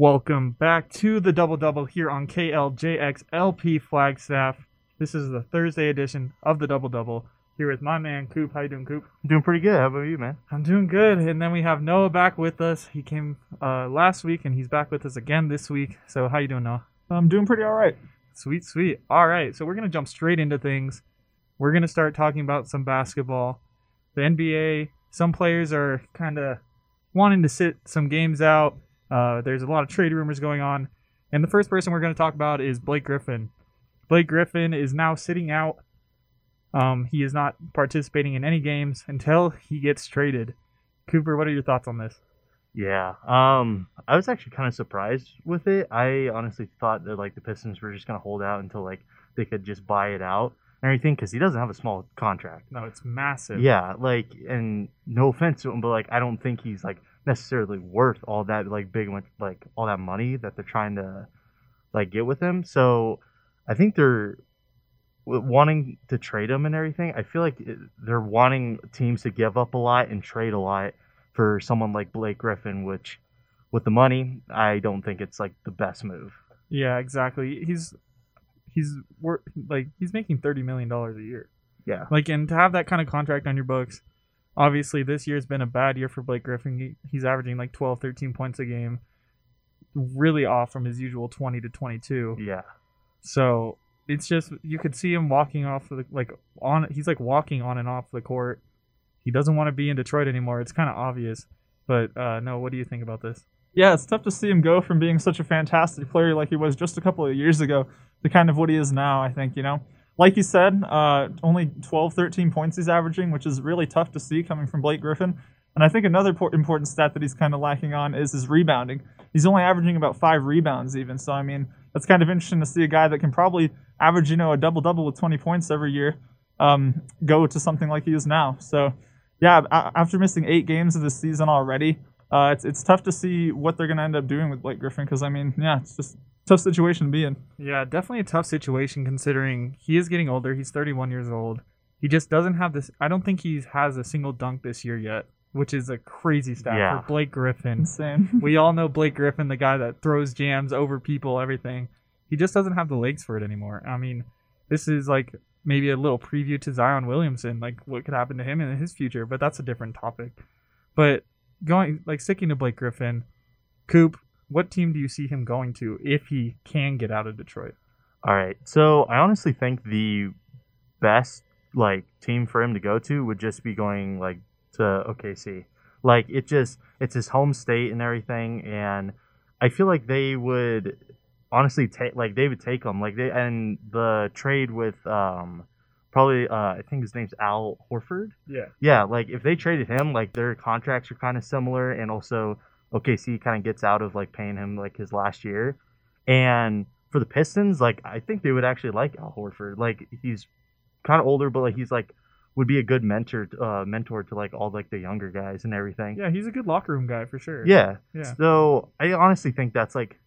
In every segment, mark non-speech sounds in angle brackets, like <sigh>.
Welcome back to the Double Double here on KLJXLP Flagstaff. This is the Thursday edition of the Double Double. Here with my man Coop. How you doing, Coop? Doing pretty good. How about you, man? I'm doing good. And then we have Noah back with us. He came uh, last week and he's back with us again this week. So how you doing, Noah? I'm doing pretty all right. Sweet, sweet. All right, so we're gonna jump straight into things. We're gonna start talking about some basketball. The NBA. Some players are kind of wanting to sit some games out. Uh, there's a lot of trade rumors going on, and the first person we're going to talk about is Blake Griffin. Blake Griffin is now sitting out. Um, he is not participating in any games until he gets traded. Cooper, what are your thoughts on this? Yeah. Um, I was actually kind of surprised with it. I honestly thought that like the Pistons were just gonna hold out until like they could just buy it out and everything because he doesn't have a small contract. No, it's massive. Yeah, like, and no offense to him, but like, I don't think he's like necessarily worth all that like big like all that money that they're trying to like get with him. So I think they're wanting to trade him and everything. I feel like uh, they're wanting teams to give up a lot and trade a lot for someone like Blake Griffin, which with the money, I don't think it's like the best move. Yeah, exactly. He's he's wor- like he's making thirty million dollars a year. Yeah. Like, and to have that kind of contract on your books, obviously this year's been a bad year for Blake Griffin. He, he's averaging like 12, 13 points a game, really off from his usual twenty to twenty-two. Yeah. So it's just you could see him walking off the like on. He's like walking on and off the court. He doesn't want to be in Detroit anymore. It's kind of obvious. But uh, Noah, what do you think about this? Yeah, it's tough to see him go from being such a fantastic player like he was just a couple of years ago to kind of what he is now, I think, you know. Like you said, uh, only 12, 13 points he's averaging, which is really tough to see coming from Blake Griffin. And I think another por- important stat that he's kind of lacking on is his rebounding. He's only averaging about five rebounds, even. So, I mean, that's kind of interesting to see a guy that can probably average, you know, a double double with 20 points every year um, go to something like he is now. So, yeah, after missing eight games of the season already, uh, it's it's tough to see what they're gonna end up doing with Blake Griffin because I mean, yeah, it's just tough situation to be in. Yeah, definitely a tough situation considering he is getting older. He's 31 years old. He just doesn't have this. I don't think he has a single dunk this year yet, which is a crazy stat Yeah. for Blake Griffin. Insane. <laughs> we all know Blake Griffin, the guy that throws jams over people, everything. He just doesn't have the legs for it anymore. I mean, this is like maybe a little preview to Zion Williamson, like what could happen to him in his future, but that's a different topic. But going like sticking to Blake Griffin, Coop, what team do you see him going to if he can get out of Detroit? All right. So I honestly think the best like team for him to go to would just be going like to OKC. Like it just it's his home state and everything, and I feel like they would honestly take like they would take him like they and the trade with um probably uh I think his name's Al Horford. Yeah. Yeah, like if they traded him, like their contracts are kind of similar, and also OKC kind of gets out of like paying him like his last year. And for the Pistons, like I think they would actually like Al Horford. Like he's kind of older, but like he's like would be a good mentor, uh, mentor to like all like the younger guys and everything. Yeah, he's a good locker room guy for sure. Yeah. Yeah. So I honestly think that's like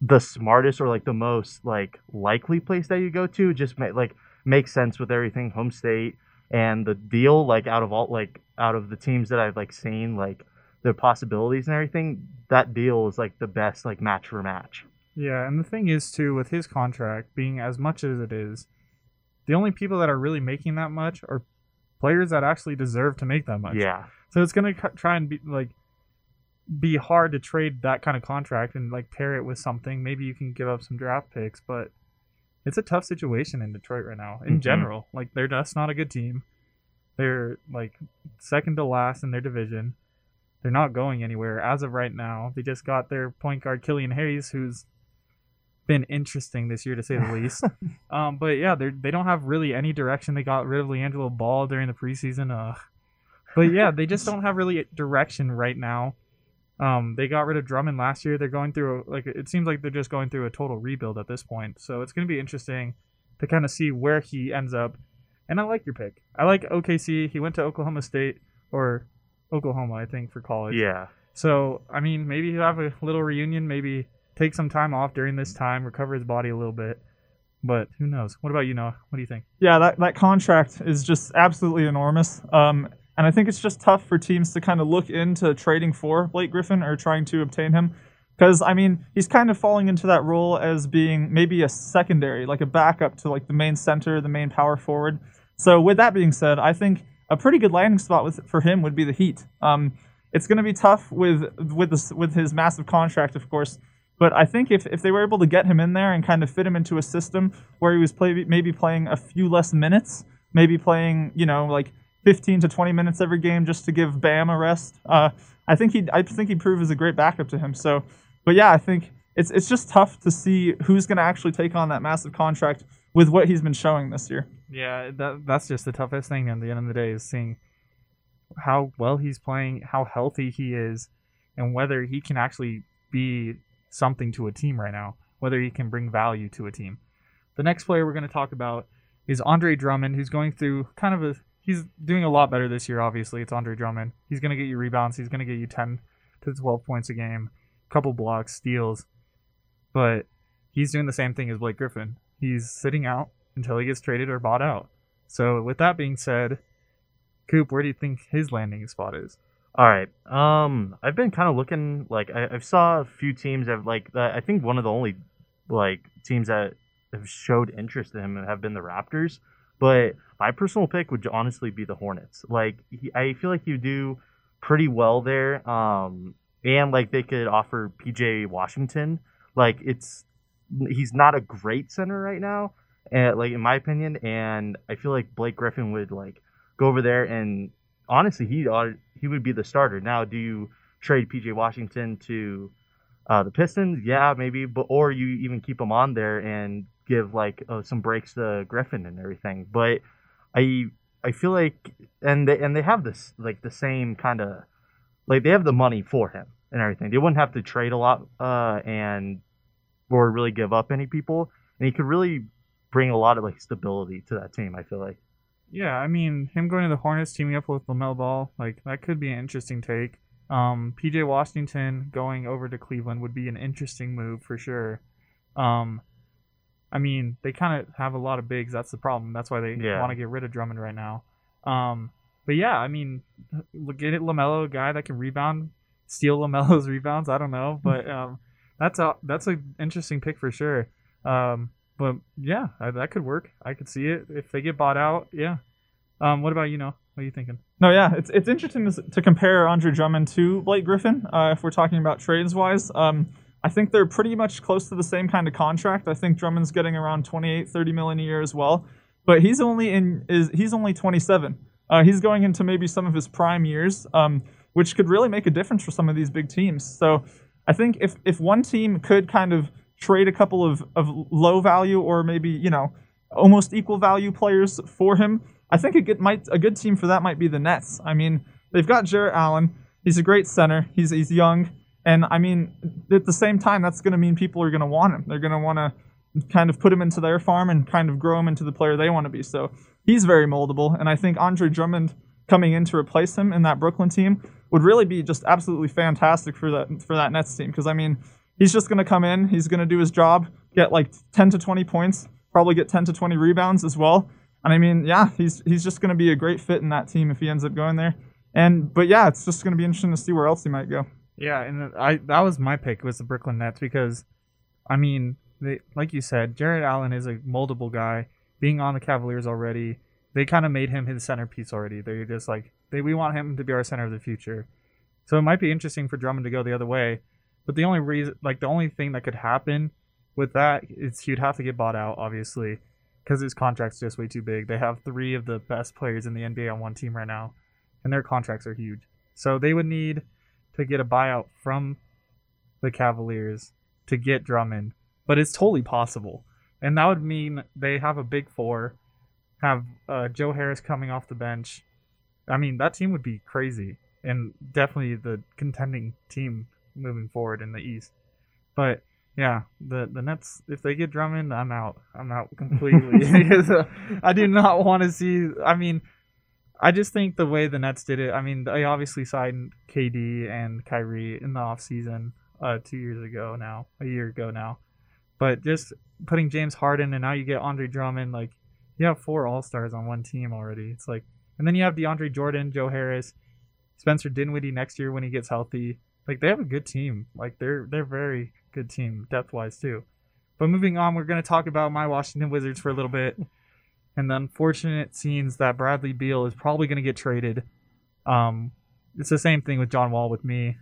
the smartest or like the most like likely place that you go to. Just ma- like makes sense with everything, home state and the deal. Like out of all like out of the teams that I've like seen, like the possibilities and everything, that deal is like the best like match for match. Yeah, and the thing is too with his contract being as much as it is, the only people that are really making that much are players that actually deserve to make that much. Yeah. So it's gonna try and be like be hard to trade that kind of contract and like pair it with something. Maybe you can give up some draft picks, but it's a tough situation in Detroit right now in Mhm. general. Like they're just not a good team. They're like second to last in their division. They're not going anywhere as of right now. They just got their point guard Killian Hayes, who's been interesting this year to say the <laughs> least. um, but yeah, they they don't have really any direction. They got rid of Leandro Ball during the preseason. Uh, but yeah, they just don't have really direction right now. Um, they got rid of Drummond last year. They're going through a, like it seems like they're just going through a total rebuild at this point. So it's going to be interesting to kind of see where he ends up. And I like your pick. I like OKC. He went to Oklahoma State or Oklahoma, I think, for college. Yeah. So I mean, maybe he'll have a little reunion. Maybe take some time off during this time, recover his body a little bit. But who knows? What about you, Noah? What do you think? Yeah, that, that contract is just absolutely enormous. Um, and I think it's just tough for teams to kind of look into trading for Blake Griffin or trying to obtain him Because I mean, he's kind of falling into that role as being maybe a secondary, like a backup to like the main center, the main power forward. So with that being said, I think a pretty good landing spot with for him would be the Heat. Um, it's going to be tough with with this with his massive contract, of course. But I think if, if they were able to get him in there and kind of fit him into a system where he was play, maybe playing a few less minutes, maybe playing you know like 15 to 20 minutes every game just to give Bam a rest, uh, I think he I think he'd prove as a great backup to him. So, but yeah, I think it's it's just tough to see who's going to actually take on that massive contract with what he's been showing this year. Yeah, that that's just the toughest thing at the end of the day is seeing how well he's playing, how healthy he is, and whether he can actually be something to a team right now, whether he can bring value to a team. The next player we're going to talk about is Andre Drummond, who's going through kind of a he's doing a lot better this year. Obviously, it's Andre Drummond. He's going to get you rebounds. He's going to get you 10 to 12 points a game, couple blocks, steals, but he's doing the same thing as Blake Griffin. He's sitting out until he gets traded or bought out. So, with that being said, Coop, where do you think his landing spot is? All right. Um, I've been kind of looking like I, I've saw a few teams have like I think one of the only like teams that have showed interest in him have been the Raptors. But my personal pick would honestly be the Hornets. Like he, I feel like you do pretty well there. Um, and like they could offer PJ Washington. Like it's he's not a great center right now, and like in my opinion. And I feel like Blake Griffin would like go over there and honestly he ought he would be the starter. Now, do you trade PJ Washington to uh, the Pistons? Yeah, maybe, but or you even keep him on there and give like uh, some breaks to Griffin and everything. But I I feel like and they and they have this like the same kind of like they have the money for him and everything. They wouldn't have to trade a lot uh, and or really give up any people, and he could really bring a lot of like stability to that team. I feel like. Yeah, I mean, him going to the Hornets, teaming up with LaMelo Ball, like that could be an interesting take. Um, PJ Washington going over to Cleveland would be an interesting move for sure. Um, I mean, they kind of have a lot of bigs. That's the problem. That's why they Yeah. want to get rid of Drummond right now. Um, but yeah, I mean, look get it Lamelo, a guy that can rebound, steal <laughs> Lamelo's rebounds. I don't know, but um, that's a that's an interesting pick for sure. Um, but yeah, I, that could work. I could see it if they get bought out. Yeah. Um, what about you? Noah what are you thinking? No, yeah, it's it's interesting to, to compare Andre Drummond to Blake Griffin. Uh, if we're talking about trades wise, um, I think they're pretty much close to the same kind of contract. I think Drummond's getting around 28, 30 million a year as well, but he's only in is he's only 27. Uh, he's going into maybe some of his prime years, um, which could really make a difference for some of these big teams. So I think if if one team could kind of trade a couple of, of low value or maybe you know almost equal value players for him, I think a good might a good team for that might be the Nets. I mean, they've got Jarrett Allen. He's a great center. He's he's young, and I mean, at the same time, that's going to mean people are going to want him. They're going to want to kind of put him into their farm and kind of grow him into the player they want to be. So he's very moldable, and I think Andre Drummond coming in to replace him in that Brooklyn team would really be just absolutely fantastic for that for that Nets team. Because I mean, he's just going to come in, he's going to do his job, get like 10 to 20 points, probably get 10 to 20 rebounds as well. And I mean, yeah, he's he's just going to be a great fit in that team if he ends up going there. And but yeah, it's just going to be interesting to see where else he might go. Yeah, and I that was my pick was the Brooklyn Nets because, I mean, they like you said, Jarrett Allen is a moldable guy. Being on the Cavaliers already, they kind of made him his centerpiece already. They're just like they we want him to be our center of the future. So it might be interesting for Drummond to go the other way. But the only reason, like the only thing that could happen with that is he'd have to get bought out, obviously, because his contract's just way too big. They have three of the best players in the NBA on one team right now, and their contracts are huge. So they would need to get a buyout from the Cavaliers to get Drummond, but it's totally possible. And that would mean they have a big four, have uh, Joe Harris coming off the bench. I mean, that team would be crazy and definitely the contending team moving forward in the East. But yeah, the the Nets if they get Drummond, I'm out. I'm out completely <laughs> <laughs> I do not want to see. I mean, I just think the way the Nets did it. I mean, they obviously signed KD and Kyrie in the offseason uh, two years ago now, a year ago now. But just putting James Harden and now you get Andre Drummond, like you have four All Stars on one team already. It's like, and then you have DeAndre Jordan, Joe Harris, Spencer Dinwiddie next year when he gets healthy. Like they have a good team. Like they're they're very good team depth wise too. But moving on, we're gonna talk about my Washington Wizards for a little bit, and the unfortunate scenes that Bradley Beal is probably gonna get traded. Um, it's the same thing with John Wall with me.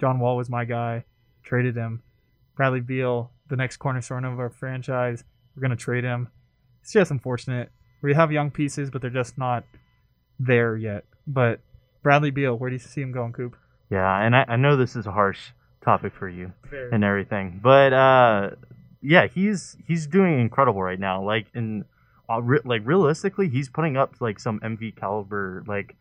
John Wall was my guy, traded him. Bradley Beal, the next cornerstone of our franchise, we're gonna trade him. It's just unfortunate. We have young pieces, but they're just not there yet. But Bradley Beal, where do you see him going, Coop? Yeah, and I, I know this is a harsh topic for you and everything, but uh, yeah, he's he's doing incredible right now. Like in uh, re- like realistically, he's putting up like some MV caliber like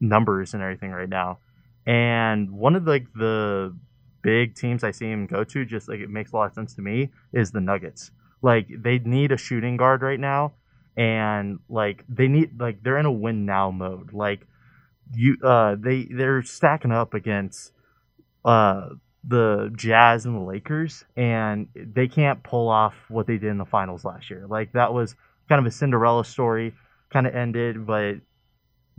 numbers and everything right now. And one of like the big teams I see him go to, just like it makes a lot of sense to me, is the Nuggets. Like they need a shooting guard right now, and like they need like they're in a win now mode. Like you, uh, they they're stacking up against uh the Jazz and the Lakers, and they can't pull off what they did in the finals last year. Like that was kind of a Cinderella story, kind of ended, but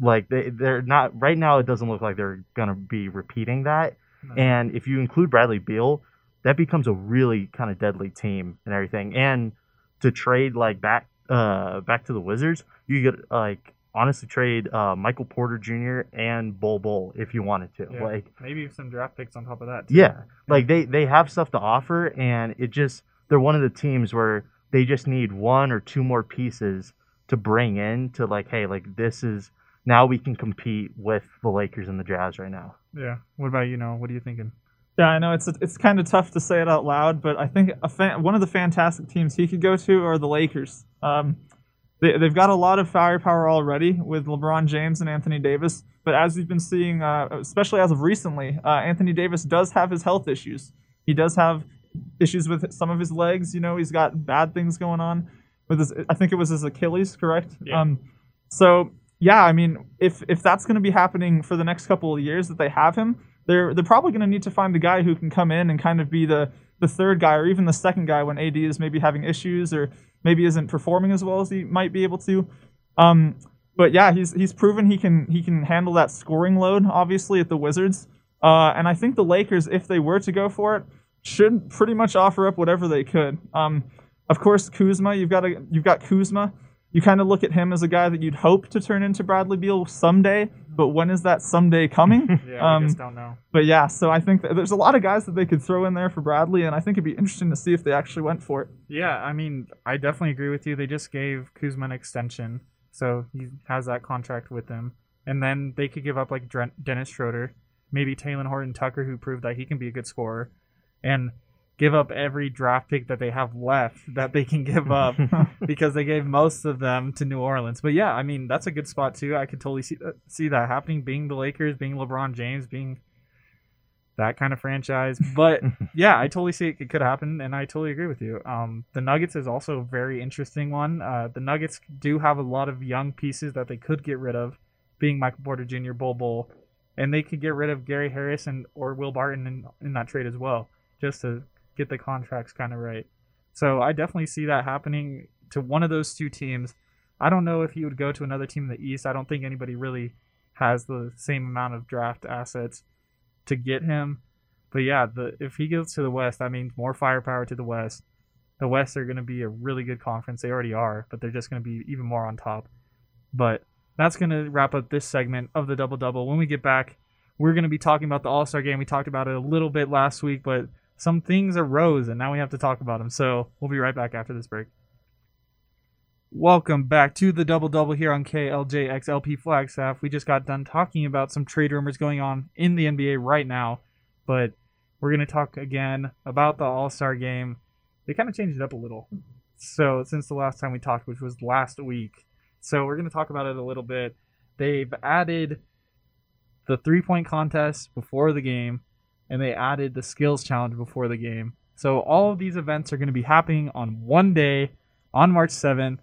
like they they're not right now. It doesn't look like they're gonna be repeating that. No. And if you include Bradley Beal, that becomes a really kind of deadly team and everything. And to trade like back uh back to the Wizards, you get like honestly trade uh Michael Porter Jr. and Bol Bol if you wanted to. Yeah. Like Maybe some draft picks on top of that. Too. yeah, like they they have stuff to offer, and it just they're one of the teams where they just need one or two more pieces to bring in to like, hey, like this is now we can compete with the Lakers and the Jazz right now. Yeah. What about you? Noah what are you thinking? Yeah, I know it's it's kind of tough to say it out loud, but I think a fan, one of the fantastic teams he could go to are the Lakers. Um, they, they've got a lot of firepower already with LeBron James and Anthony Davis, but as we've been seeing, uh, especially as of recently, uh, Anthony Davis does have his health issues. He does have issues with some of his legs. You know, he's got bad things going on with his. I think it was his Achilles, correct? Yeah. Um, so yeah, I mean, if if that's going to be happening for the next couple of years that they have him, they're they're probably going to need to find a guy who can come in and kind of be the the third guy or even the second guy when AD is maybe having issues or maybe isn't performing as well as he might be able to. Um, but yeah, he's he's proven he can he can handle that scoring load obviously at the Wizards. Uh, and I think the Lakers, if they were to go for it, should pretty much offer up whatever they could. Um, of course, Kuzma, you've got a, you've got Kuzma. You kind of look at him as a guy that you'd hope to turn into Bradley Beal someday, but when is that someday coming? <laughs> Yeah, Um, just don't know. But yeah, so I think that there's a lot of guys that they could throw in there for Bradley, and I think it'd be interesting to see if they actually went for it. Yeah, I mean, I definitely agree with you. They just gave Kuzma an extension, so he has that contract with them. And then they could give up like Dren- Dennis Schroeder, maybe Talen Horton Tucker, who proved that he can be a good scorer, and give up every draft pick that they have left that they can give up <laughs> because they gave most of them to New Orleans. But yeah, I mean, that's a good spot too. I could totally see that, see that happening, being the Lakers, being LeBron James, being that kind of franchise. But <laughs> yeah, I totally see it, it could happen, and I totally agree with you. Um, the Nuggets is also a very interesting one. Uh, the Nuggets do have a lot of young pieces that they could get rid of, being Michael Porter Jr., Bol Bol, and they could get rid of Gary Harris and or Will Barton in, in that trade as well, just to get the contracts kind of right. So I definitely see that happening to one of those two teams. I don't know if he would go to another team in the East. I don't think anybody really has the same amount of draft assets to get him. But yeah, the if he goes to the West, that means more firepower to the West. The West are going to be a really good conference. They already are, but they're just going to be even more on top. But that's going to wrap up this segment of the double double. When we get back, we're going to be talking about the All Star game. We talked about it a little bit last week, but some things arose, and now we have to talk about them. So we'll be right back after this break. Welcome back to the double double here on KLJXLP Flagstaff. We just got done talking about some trade rumors going on in the NBA right now, but we're going to talk again about the All Star game. They kind of changed it up a little. So, since the last time we talked, which was last week. So, we're going to talk about it a little bit. They've added the three point contest before the game, and they added the skills challenge before the game. So, all of these events are going to be happening on one day on March 7th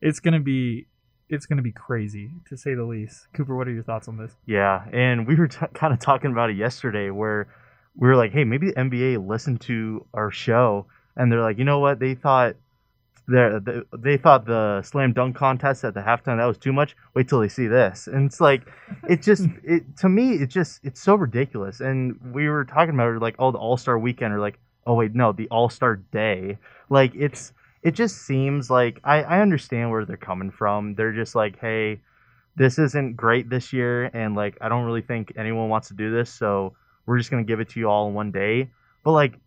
it's gonna be it's gonna be crazy to say the least. Cooper, what are your thoughts on this? Yeah, and we were t- <laughs> kind of talking about it yesterday, where we were like, "Hey, maybe the NBA listened to our show and they're like, you know what? They thought they they thought the slam dunk contest at the halftime that was too much. Wait till they see this, and it's like, <laughs> it just it to me it just it's so ridiculous. And we were talking about it like oh the All Star weekend or like oh wait no the All Star day. Like it's it just seems like I I understand where they're coming from. They're just like hey this isn't great this year, and like I don't really think anyone wants to do this, so we're just gonna give it to you all in one day. But like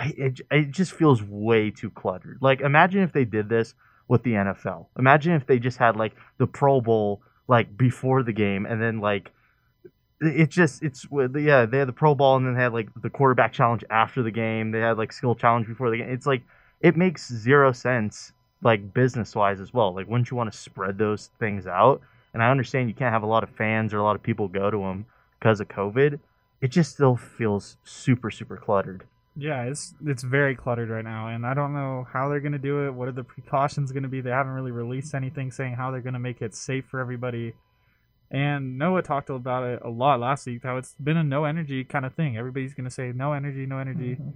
it, it just feels way too cluttered. Like, imagine if they did this with the NFL. Imagine if they just had like the Pro Bowl like before the game, and then like it just it's yeah they had the Pro Bowl, and then they had like the quarterback challenge after the game. They had like skill challenge before the game. It's like it makes zero sense like business wise as well. Like, wouldn't you want to spread those things out? And I understand you can't have a lot of fans or a lot of people go to them because of COVID. It just still feels super super cluttered. Yeah, it's it's very cluttered right now, and I don't know how they're gonna do it. What are the precautions gonna be? They haven't really released anything saying how they're gonna make it safe for everybody. And Noah talked about it a lot last week. How it's been a no energy kind of thing. Everybody's gonna say no energy, no energy. Mm-hmm.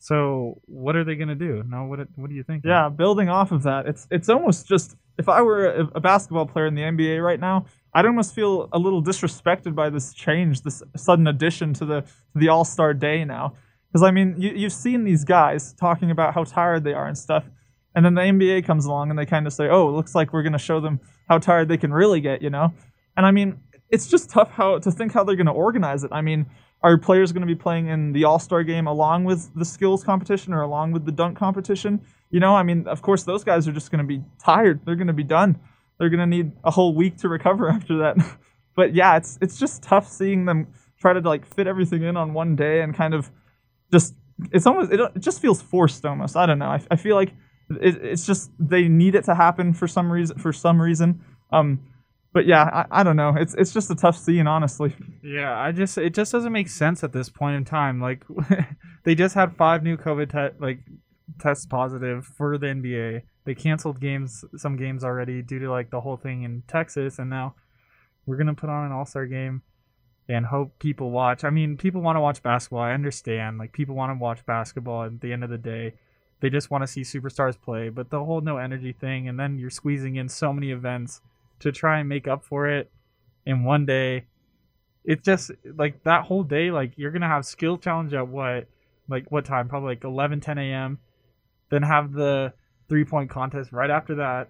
So what are they gonna do? Noah, what what do you think? Yeah, building off of that, it's it's almost just if I were a, a basketball player in the NBA right now, I'd almost feel a little disrespected by this change, this sudden addition to the to the All Star Day now because I mean, you, you've seen these guys talking about how tired they are and stuff, and then the NBA comes along and they kind of say, "Oh, it looks like we're going to show them how tired they can really get," you know. And I mean, it's just tough how to think how they're going to organize it. I mean, are players going to be playing in the All Star game along with the skills competition or along with the dunk competition? You know, I mean, of course, those guys are just going to be tired. They're going to be done. They're going to need a whole week to recover <laughs> after that. but yeah, it's it's just tough seeing them try to like fit everything in on one day and kind of just it's almost it, it just feels forced almost. I don't know. I, I feel like it, it's just they need it to happen for some reason. For some reason. Um, but yeah, I, I don't know. It's it's just a tough scene, honestly. Yeah, I just it just doesn't make sense at this point in time. Like <laughs> they just had five new COVID te- like tests positive for the NBA. They canceled games, some games already due to like the whole thing in Texas, and now we're gonna put on an All Star game and hope people watch. I mean, people want to watch basketball. I understand. Like people want to watch basketball at the end of the day. They just want to see superstars play, but the whole no energy thing and then you're squeezing in so many events to try and make up for it in one day. It's just like that whole day like you're going to have skill challenge at what like what time? Probably like 11 10 a.m. Then have the three point contest right after that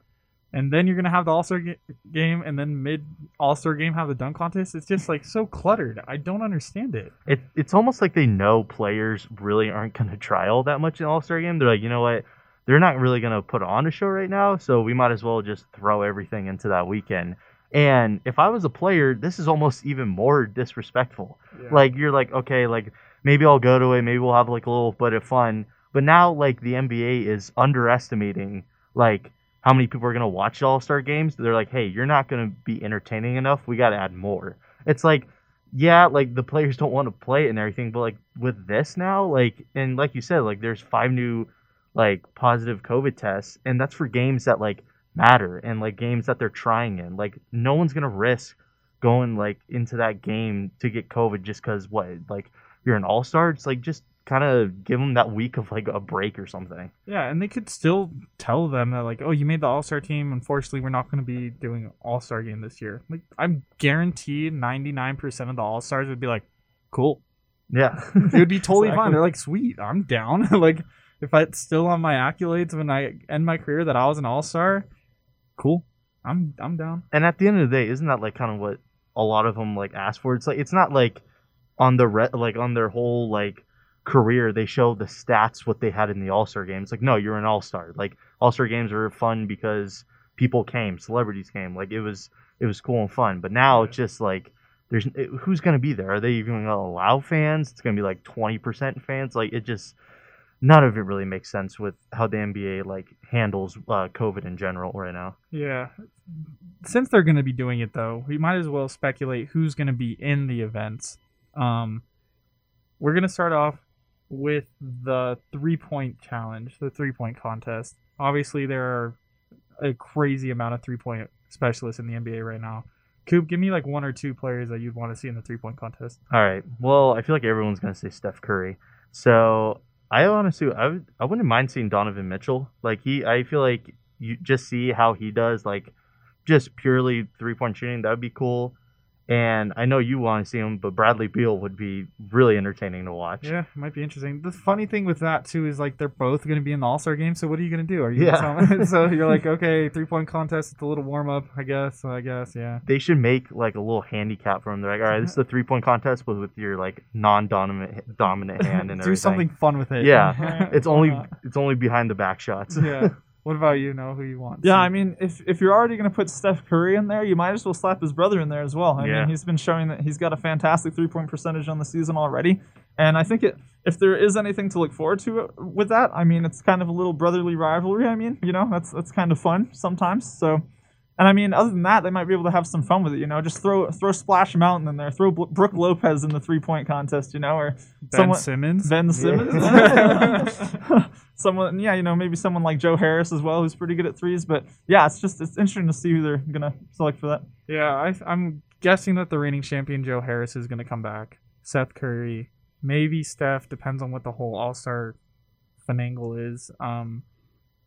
and then you're gonna have the All Star ga- game, and then mid All Star game have the dunk contest. It's just like so cluttered. I don't understand it. It it's almost like they know players really aren't gonna <laughs> try all that much in All Star game. They're like, you know what? They're not really gonna put on a show right now, so we might as well just throw everything into that weekend. And if I was a player, this is almost even more disrespectful. Yeah. Like you're like, okay, like maybe I'll go to it, maybe we'll have like a little bit of fun. But now like the NBA is underestimating like how many people are going to watch All Star games. They're like, hey, you're not going to be entertaining enough. We got to add more. It's like, yeah, like the players <laughs> don't want to play it and everything, but like with this now, like, and like you said, like there's five new like positive COVID tests, and that's for games that like matter and like games that they're trying in. Like, no one's going to risk going like into that game to get COVID just because what, like, you're an all star. It's like just kind of give them that week of like a break or something. Yeah, and they could still tell them that like, oh, you made the All Star team. Unfortunately, we're not going to be doing All Star game this year. Like, I'm guaranteed 99% of the All Stars would be like, cool. Yeah, it would be totally exactly. fine. They're like, sweet, I'm down. <laughs> like, if it's still on my accolades when I end my career that I was an All Star, cool. I'm I'm down. And at the end of the day, isn't that like kind of what a lot of them like ask for? It's like it's not like on the re- like on their whole like career they show the stats what they had in the all-star games. Like no you're an all-star. Like all-star games are fun because people came celebrities came. Like it was it was cool and fun. But now it's just like there's who's going to be there? Are they even to allow fans? It's going to be like 20% fans? Like it just none of it really makes sense with how the nba like handles uh, covid in general right now. Yeah. Since they're to be doing it though we might as well speculate who's to be in the events. Um we're to start off with the three point challenge, the three point contest. Obviously, there are a crazy amount of three point specialists in the NBA right now. Coop, give me like one or two players that you'd want to see in the three point contest. All right. Well, I feel like everyone's going to say Steph Curry. So I honestly, I would, I wouldn't mind seeing Donovan Mitchell. Like he, I feel like you just see how he does, like just purely three point shooting. That would be cool. And I know you want to see him, but Bradley Beal would be really entertaining to watch. Yeah, it might be interesting. The funny thing with that too is like they're both going to be in the All Star game. So what are you going to do? Are you Yeah. <laughs> so <laughs> you're like, okay, three point contest. It's a little warm up, I guess. I guess, yeah. They should make like a little handicap for him. They're like, all right, this is the three point contest, but with your like non dominant dominant <laughs> hand and do everything. something fun with it. Yeah, it's only it's only behind the back shots. yeah. What about you? Noah who you want? Yeah, I mean, if if you're already going to put Steph Curry in there, you might as well slap his brother in there as well. I Yeah. mean, he's been showing that he's got a fantastic three point percentage on the season already, and I think it, if there is anything to look forward to uh, with that, I mean, it's kind of a little brotherly rivalry. I mean, you know, that's that's kind of fun sometimes. So, and I mean, other than that, they might be able to have some fun with it. You know, just throw throw Splash Mountain in there, throw Bl- Brooke Lopez in the three point contest. You know, or Ben someone Simmons. Ben Simmons. <laughs> <laughs> <laughs> someone, yeah, you know, maybe someone like Joe Harris as well, who's pretty good at threes. But yeah, it's just it's interesting to see who they're gonna select for that. Yeah, I, I'm guessing that the reigning champion Joe Harris is to come back. Seth Curry, maybe Steph, depends on what the whole All Star finagle is. Um,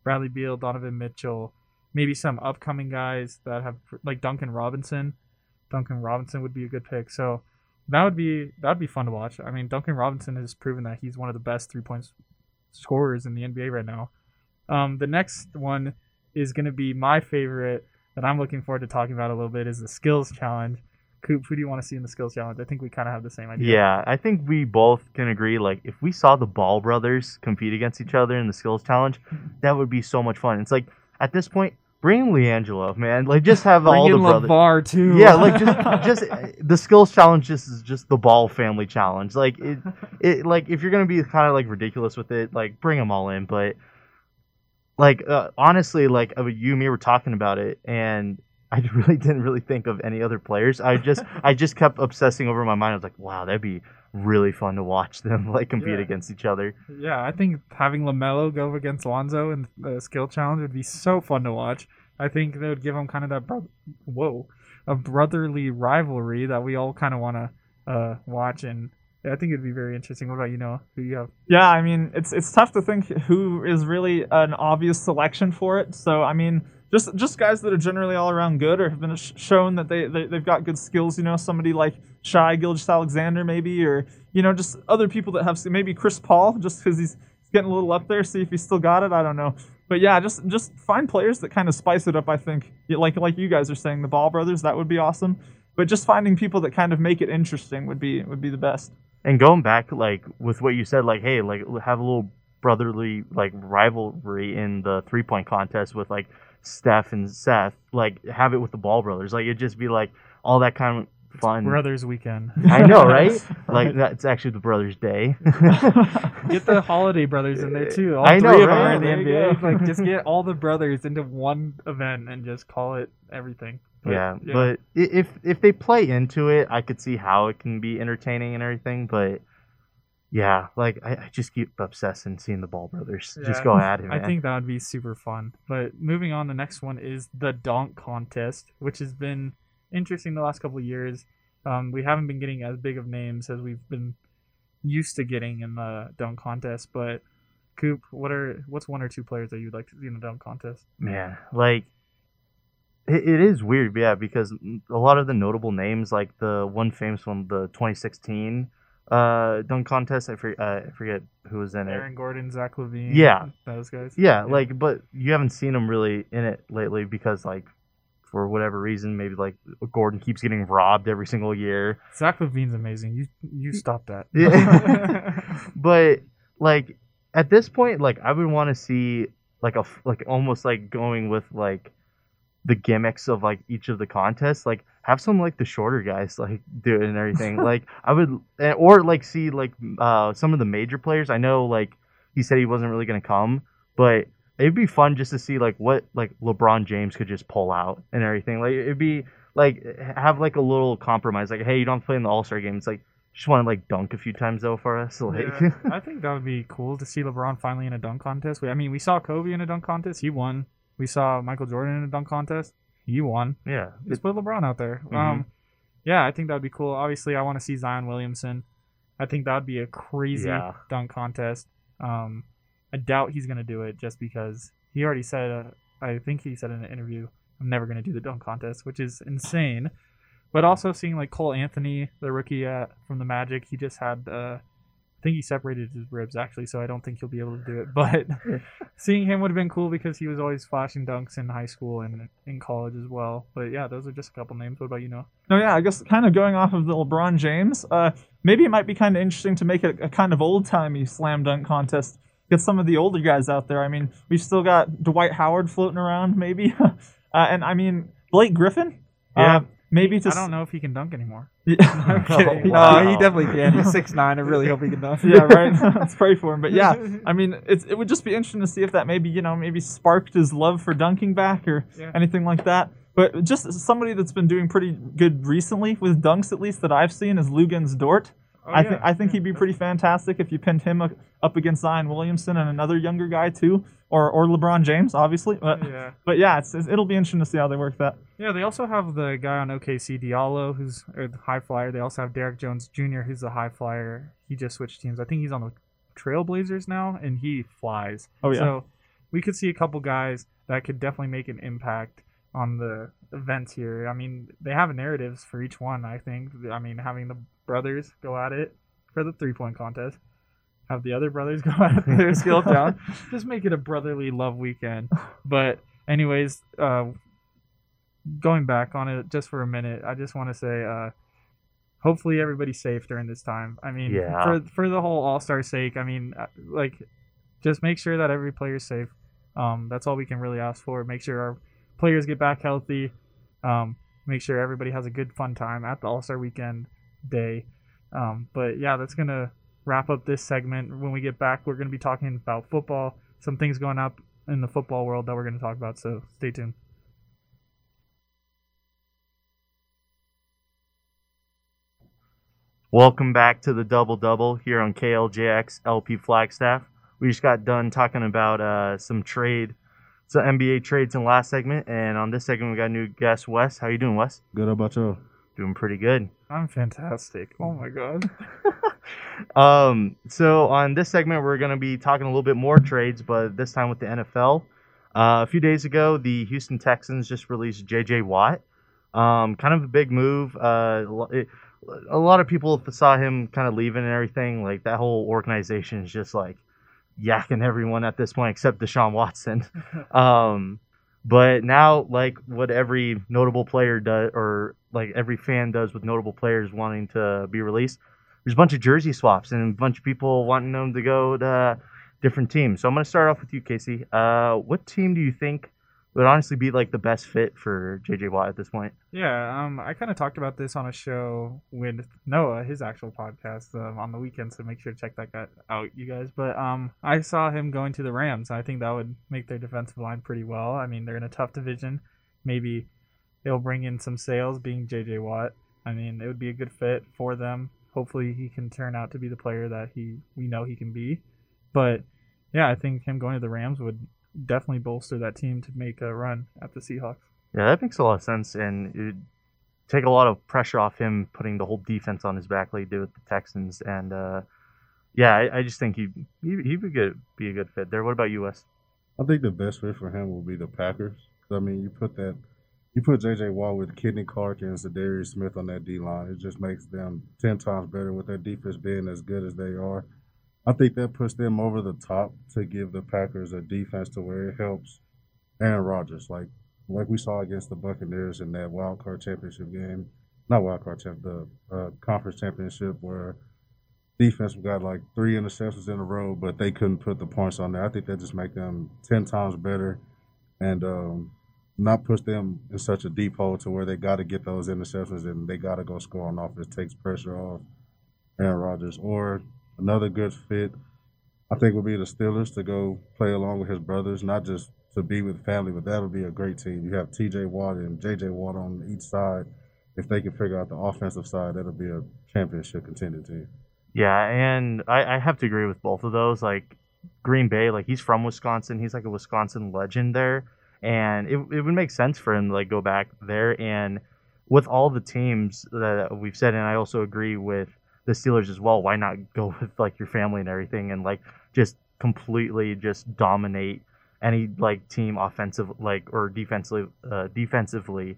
Bradley Beal, Donovan Mitchell, maybe some upcoming guys that have like Duncan Robinson. Duncan Robinson would be a good pick. So that would be that would be fun to watch. I mean, Duncan Robinson has proven that he's one of the best three point scorers in the NBA right now. Um, the next one is going to be my favorite that I'm looking forward to talking about a little bit is the skills challenge. Coop, who do you want to see in the skills challenge? I think we kind of have the same idea. Yeah, I think we both can agree. Like, if we saw the Ball brothers compete against each other in the skills challenge, that would be so much fun. It's like at this point, bring LiAngelo, man. Like, just have Bring all in the brothers. Too. Yeah, like just <laughs> just the skills challenge. Just is just the Ball family challenge. Like it, it like if you're gonna be kind of like ridiculous with it, like bring them all in. But like uh, honestly, like uh, you and me were talking about it, and <laughs> I really didn't really think of any other players. I just I just kept obsessing over my mind. I was like, wow, that'd be really fun to watch them <laughs> like compete Yeah. against each other. yeah, I think having Lamelo go against Lonzo in the skill challenge would be so fun to watch. I think that would give him kind of that bro- whoa, a brotherly rivalry that we all kind of want to uh, watch, and I think it'd be very interesting. What about you, Noah? Who you have? Yeah, I mean, it's it's tough to think who is really an obvious selection for it. So I mean, just just guys that are generally all around good or have been sh- shown that they, they they've got good skills. You know, somebody like Shai Gilgeous Alexander, maybe, or you know, just other people that have maybe Chris Paul, just because he's getting a little up there. See if he's still got it. I don't know. But yeah, just just find players that kind of spice it up. I think, like like you guys are saying, the Ball brothers, that would be awesome. But just finding people that kind of make it interesting would be would be the best. And going back, like with what you said, like hey, like have a little brotherly like rivalry in the three point contest with like Steph and Seth. Like have it with the Ball brothers. Like it'd just be like all that kind of fun. Brothers Weekend. I know, <laughs> right? Like that's actually the brothers' day. <laughs> Get the holiday brothers in there too. All I know, three of them right? are in the There NBA. Like just get <laughs> all the brothers into one event and just call it everything. But, yeah, but if if they play into it, I could see how it can be entertaining and everything. But yeah, like I, I just keep obsessing seeing the Ball brothers. Just go at it, I man. think that would be super fun. But moving on, the next one is the dunk contest, which has been interesting the last couple of years. Um, we haven't been getting as big of names as we've been used to getting in the dunk contest. But Coop, what are what's one or two players that you'd like to see in the dunk contest? man, like it, it is weird, yeah, because a lot of the notable names, like the one famous one, the 2016 uh dunk contest, I, for, uh, I forget who was in it. Aaron Gordon, Zach LaVine, Yeah. those guys. Yeah, like, but you haven't seen him really in it lately because, like, for whatever reason, maybe like Gordon keeps getting robbed every single year. Zach LaVine's amazing. You you <laughs> stop that. Yeah. <laughs> but like at this point, like I would want to see like a like almost like going with like the gimmicks of like each of the contests. Like have some like the shorter guys like do it and everything. <laughs> like I would eh, or like see like uh some of the major players. I know like he said he wasn't really gonna come, but it'd be fun just to see like what like LeBron James could just pull out and everything. Like it'd be like have like a little compromise. Like hey, you don't play in the All Star game. It's like just want to like dunk a few times though for us. <laughs> Like Yeah, I think that would be cool to see LeBron finally in a dunk contest. We- I mean, we saw Kobe in a dunk contest. He won. We saw Michael Jordan in a dunk contest. He won. yeah, Just put LeBron out there. Mhm. Um, yeah, I think that would be cool. Obviously, I want to see Zion Williamson. I think that would be a crazy Yeah. dunk contest. Um, I doubt he's gonna do it just because he already said. Uh, I think he said in an interview, "I'm never gonna do the dunk contest," which is insane. But also seeing like Cole Anthony, the rookie at, from the Magic, he just had. Uh, I think he separated his ribs actually, so I don't think he'll be able to do it. <laughs> But <laughs> seeing him would have been cool because he was always flashing dunks in high school and in college as well. But yeah, those are just a couple names. What about you, Noah? No, yeah, I guess kind of going off of the LeBron James, uh, maybe it might be kind of interesting to make it a kind of old timey slam dunk contest. Get some of the older guys out there. I mean, we've still got Dwight Howard floating around, maybe, <laughs> uh, and I mean Blake Griffin. Yeah. Uh, maybe to I don't know if he can dunk anymore. <laughs> Yeah. <laughs> I'm kidding. Wow. No, he definitely can. He's six nine. I <laughs> really hope he can dunk. yeah, right. Let's pray for him. But yeah, I mean, it's, it would just be interesting to see if that maybe you know maybe sparked his love for dunking back or Yeah. anything like that. But just somebody that's been doing pretty good recently with dunks, at least that I've seen, is Luguentz Dort. Oh, I yeah, think I think yeah. he'd be pretty fantastic if you pinned him up- up against Zion Williamson and another younger guy too, or or LeBron James, obviously. But Yeah. but yeah, it's, it's, it'll be interesting to see how they work that. Yeah, they also have the guy on OKC, Diallo, who's a high flyer. They also have Derrick Jones Jr., who's a high flyer. He just switched teams. I think he's on the Trailblazers now, and he flies. Oh, yeah. So we could see a couple guys that could definitely make an impact on the events here. I mean, they have narratives for each one. I think. I mean, having the brothers go at it for the three point contest. Have the other brothers <laughs> go at their skill challenge. <laughs> Just make it a brotherly love weekend. But anyways, uh, going back on it just for a minute, I just want to say, uh, hopefully everybody's safe during this time. I mean, Yeah. for for the whole All Star sake, I mean, uh, like, just make sure that every player's safe. Um, that's all we can really ask for. Make sure our players get back healthy. Um, make sure everybody has a good fun time at the All Star Weekend day. Um, but yeah, that's gonna wrap up this segment. When we get back, we're gonna be talking about football, some things going up in the football world that we're gonna talk about. So stay tuned. Welcome back to the Double Double here on KLJX LP Flagstaff. We just got done talking about uh, some trade, some NBA trades in the last segment, and on this segment we got a new guest, Wes. How you doing, Wes? Good how about you. Doing pretty good. I'm fantastic. Oh my god. <laughs> Um, so on this segment we're going to be talking a little bit more trades, but this time with the NFL. Uh, a few days ago, the Houston Texans just released J.J. Watt. Um, kind of a big move. Uh, it, a lot of people saw him kind of leaving and everything. Like that whole organization is just like yakking everyone at this point, except Deshaun Watson. <laughs> um, but now, like what every notable player does, or like every fan does with notable players wanting to be released, there's a bunch of jersey swaps and a bunch of people wanting them to go to different teams. So I'm going to start off with you, Casey. Uh, what team do you think would honestly be like the best fit for JJ Watt at this point? Yeah, um, I kind of talked about this on a show with Noah, his actual podcast, um, on the weekend. So make sure to check that guy out, you guys. But um, I saw him going to the Rams. I think that would make their defensive line pretty well. I mean, they're in a tough division. Maybe it'll bring in some sales, being JJ Watt. I mean, it would be a good fit for them. Hopefully, he can turn out to be the player that he we know he can be. But yeah, I think him going to the Rams would definitely bolster that team to make a run at the Seahawks. Yeah, that makes a lot of sense, and it would take a lot of pressure off him putting the whole defense on his back like he did with the Texans. And uh, yeah, I, I just think he he he would good, be a good fit there. What about you, Wes? I think the best fit for him will be the Packers. I mean, you put that, you put J.J. Watt with Kenny Clark and Za'Darius Smith on that D line. It just makes them ten times better with their defense being as good as they are. I think that puts them over the top to give the Packers a defense to where it helps Aaron Rodgers, like like we saw against the Buccaneers in that wild card championship game, not wild card champ, the uh, conference championship where defense got like three interceptions in a row, but they couldn't put the points on there. I think that just make them ten times better, and um, not push them in such a deep hole to where they got to get those interceptions and they got to go score on offense. Takes pressure off Aaron Rodgers. Or another good fit, I think would be the Steelers to go play along with his brothers, not just to be with family, but that would be a great team. You have T.J. Watt and J.J. Watt on each side. If they can figure out the offensive side, that'll be a championship contender team. Yeah, and I, I have to agree with both of those. Like Green Bay, like he's from Wisconsin. He's like a Wisconsin legend there, and it, it would make sense for him to like go back there. And with all the teams that we've said, and I also agree with the Steelers as well. Why not go <laughs> with like your family and everything, and like just completely just dominate any like team offensive like or defensively uh, defensively.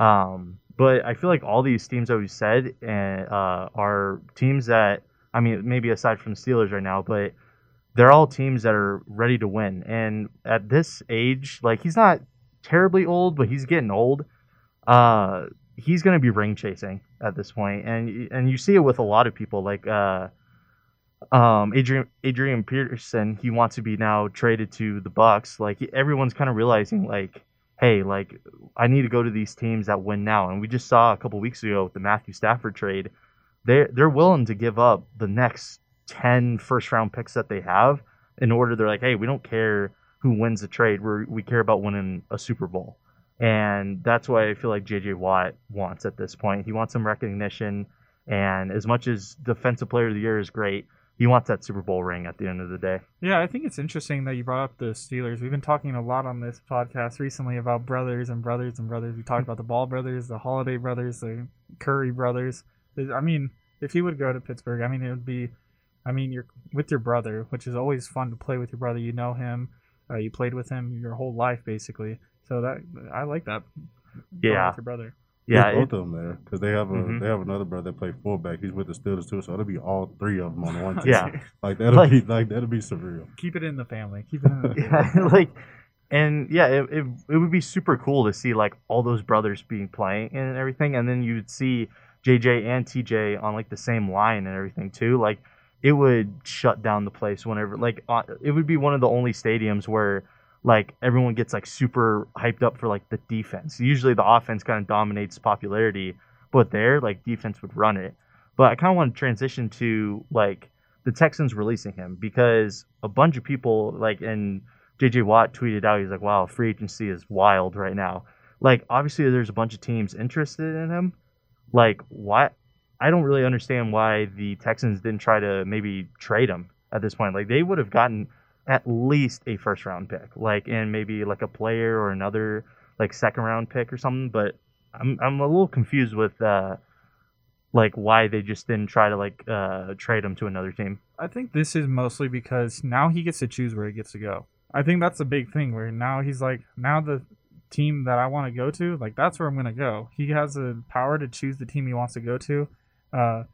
Um, but I feel like all these teams that we said and uh, are teams that I mean maybe aside from the Steelers right now, but they're all teams that are ready to win. And at this age, like he's not terribly old, but he's getting old. Uh, he's going to be ring chasing at this point, and and you see it with a lot of people like uh, um, Adrian Adrian Peterson. He wants to be now traded to the Bucs. Like everyone's kind of realizing like, hey, like I need to go to these teams that win now. And we just saw a couple weeks ago with the Matthew Stafford trade, they they're willing to give up the next 10 first round picks that they have in order. They're like, hey, we don't care who wins the trade. We we care about winning a Super Bowl. And that's why I feel like JJ Watt wants at this point. He wants some recognition. And as much as Defensive Player of the Year is great, he wants that Super Bowl ring at the end of the day. Yeah, I think it's interesting that you brought up the Steelers. We've been talking a lot on this podcast recently about brothers and brothers and brothers. We talked about the Ball brothers, the Holiday brothers, the Curry brothers. I mean, if he would go to Pittsburgh, I mean, it would be, I mean, you're with your brother, which is always fun to play with your brother. You know him, uh, you played with him your whole life, basically. So that I like that. Yeah. with your brother. Yeah, There's it- both of them there because they have a Mhm. they have another brother that played fullback. He's with the Steelers too, so it'll be all three of them on one <laughs> team. Yeah. <laughs> like that'll Like- be like that'll be surreal. Keep it in the family. Keep it in the <laughs> yeah, like and yeah it, it, it would be super cool to see like all those brothers being playing and everything and then you'd see jj and tj on like the same line and everything too like it would shut down the place whenever like uh, it would be one of the only stadiums where like everyone gets like super hyped up for like the defense usually the offense kind of dominates popularity but there like defense would run it but i kind of want to transition to like the texans releasing him because a bunch of people like and JJ Watt tweeted out, he's like, wow, free agency is wild right now. Like, obviously, there's a bunch of teams interested in him. Like, why? I don't really understand why the Texans didn't try to maybe trade him at this point. Like, they would have gotten at least a first round pick, like, and maybe like a player or another, like, second round pick or something. But I'm, I'm a little confused with, uh, like, why they just didn't try to, like, uh, trade him to another team. I think this is mostly because now he gets to choose where he gets to go. I think that's a big thing where now he's like, now the team that I want to go to, like that's where I'm going to go. He has the power to choose the team he wants to go to. Uh,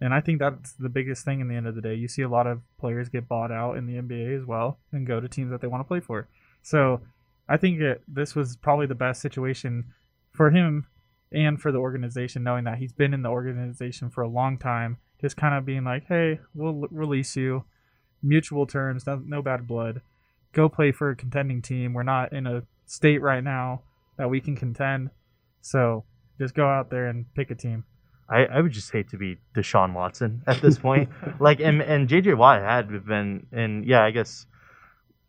and I think that's the biggest thing in the end of the day. You see a lot of players get bought out in the NBA as well and go to teams that they want to play for. So I think it, this was probably the best situation for him and for the organization, knowing that he's been in the organization for a long time, just kind of being like, hey, we'll l- release you, mutual terms, no, no bad blood. Go play for a contending team. We're not in a state right now that we can contend. So just go out there and pick a team. I, I would just hate to be Deshaun Watson at this point. <laughs> like, and and JJ Watt had been, and yeah, I guess,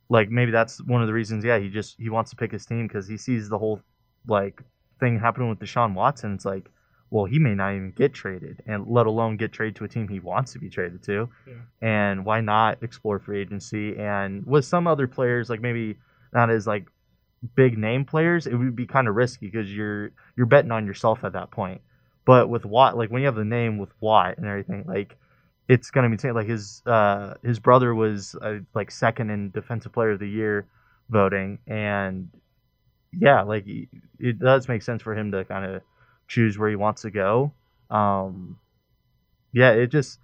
like maybe that's one of the reasons. Yeah, he just he wants to pick his team because he sees the whole like thing happening with Deshaun Watson. It's like, well, he may not even get traded, and let alone get traded to a team he wants to be traded to. Yeah. And why not explore free agency? And with some other players, like maybe not as like big name players, it would be kind of risky because you're you're betting on yourself at that point. But with Watt, like when you have the name with Watt and everything, like it's gonna be t- like his uh his brother was uh, like second in defensive player of the year voting, and yeah, like it does make sense for him to kind of choose where he wants to go. Um, yeah, it just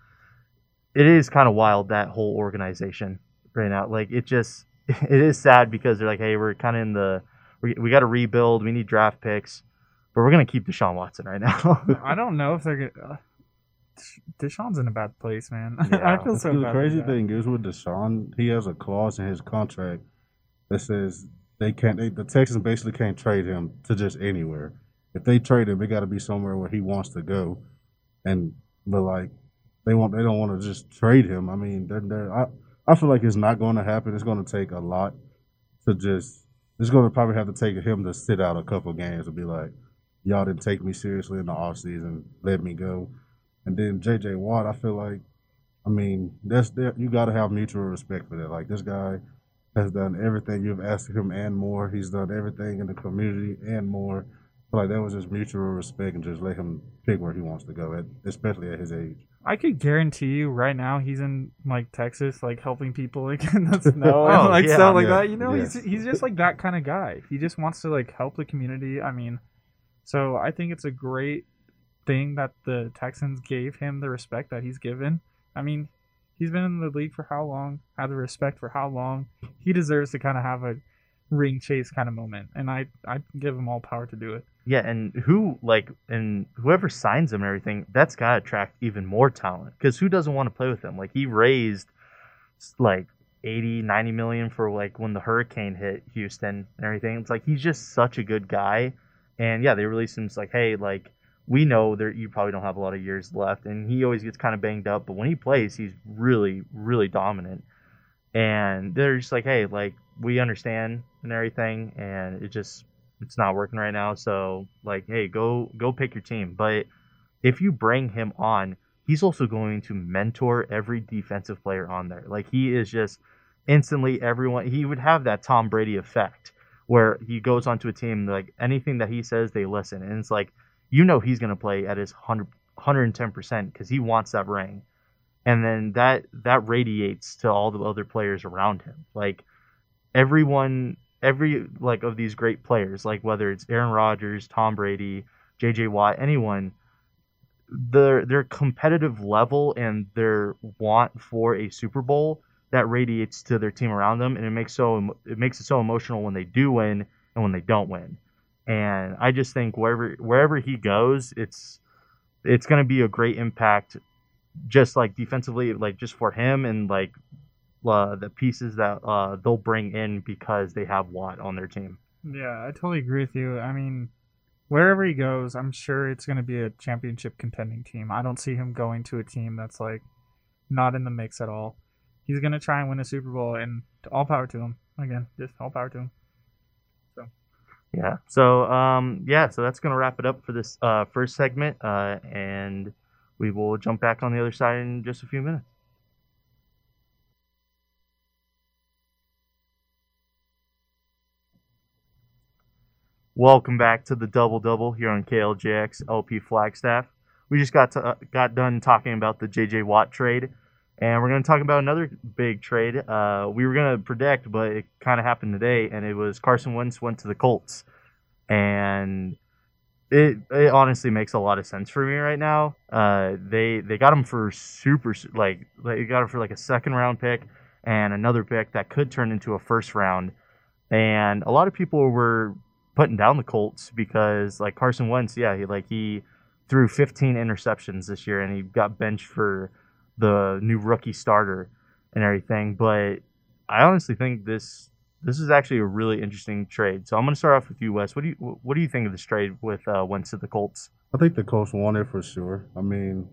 it is kind of wild that whole organization right now. Like it just <laughs> it is sad because they're like, hey, we're kind of in the we, we got to rebuild. We need draft picks, but we're gonna keep Deshaun Watson right now. <laughs> <laughs> I don't know if they're gonna. Uh, Deshaun's in a bad place, man. <laughs> Yeah. I feel so the bad. for crazy thing is with Deshaun, he has a clause in his contract that says they can't. They, the Texans basically can't trade him to just anywhere. If they trade him, it got to be somewhere where he wants to go. And but like they want, they don't want to just trade him. I mean, they're, they're, I I feel like it's not going to happen. It's going to take a lot to just. It's going to probably have to take him to sit out a couple games and be like, y'all didn't take me seriously in the off season, let me go. And then JJ Watt, I feel like I mean, that's that you got to have mutual respect for that. Like this guy has done everything you've asked him and more. He's done everything in the community and more. I feel like that was just mutual respect and just let him pick where he wants to go, at, especially at his age. I could guarantee you right now he's in like Texas, like helping people like <laughs> in the <laughs> snow Oh, and like yeah, stuff like yeah, that. You know, he's he's just like that kind of guy. He just wants to like help the community. I mean, so I think it's a great thing that the Texans gave him the respect that he's given. I mean, he's been in the league for how long? Had the respect for how long? He deserves to kind of have a ring chase kind of moment, and I I give him all power to do it. Yeah, and who like and whoever signs him and everything, that's gotta attract even more talent. Because who doesn't want to play with him? Like he raised like 80, 90 million for like when the hurricane hit Houston and everything. It's like he's just such a good guy. And yeah, they released him. It's like, hey, like we know that you probably don't have a lot of years left, and he always gets kind of banged up. But when he plays, he's really, really dominant. And they're just like, hey, like we understand and everything, and it just it's not working right now. So like, hey, go go pick your team. But if you bring him on, he's also going to mentor every defensive player on there. Like he is just instantly everyone. He would have that Tom Brady effect where he goes onto a team like anything that he says they listen, and it's like you know he's going to play at his 100 110% because he wants that ring. And then that that radiates to all the other players around him. Like everyone every like of these great players like whether it's Aaron Rodgers, Tom Brady, JJ Watt, anyone their their competitive level and their want for a Super Bowl that radiates to their team around them and it makes so it makes it so emotional when they do win and when they don't win. And I just think wherever wherever he goes, it's it's going to be a great impact just like defensively like just for him and like uh, the pieces that uh, they'll bring in because they have Watt on their team. Yeah, I totally agree with you. I mean, wherever he goes, I'm sure it's going to be a championship contending team. I don't see him going to a team that's like not in the mix at all. He's to try and win a Super Bowl, and all power to him. Again, just all power to him. So. Yeah. So um yeah, so that's gonna wrap it up for this uh first segment. Uh and we will jump back on the other side in just a few minutes. Welcome back to the double double here on KLJX LP Flagstaff. We just got to, uh, got done talking about the JJ Watt trade, and we're going to talk about another big trade. Uh, we were going to predict, but it kind of happened today, and it was Carson Wentz went to the Colts, and it it honestly makes a lot of sense for me right now. Uh, they they got him for super like they got him for like a second round pick and another pick that could turn into a first round, and a lot of people were putting down the Colts because like Carson Wentz, yeah, he like he threw 15 interceptions this year and he got benched for the new rookie starter and everything. But I honestly think this this is actually a really interesting trade. So I'm going to start off with you, Wes. What do you what do you think of this trade with uh, Wentz to the Colts? I think the Colts won it for sure. I mean,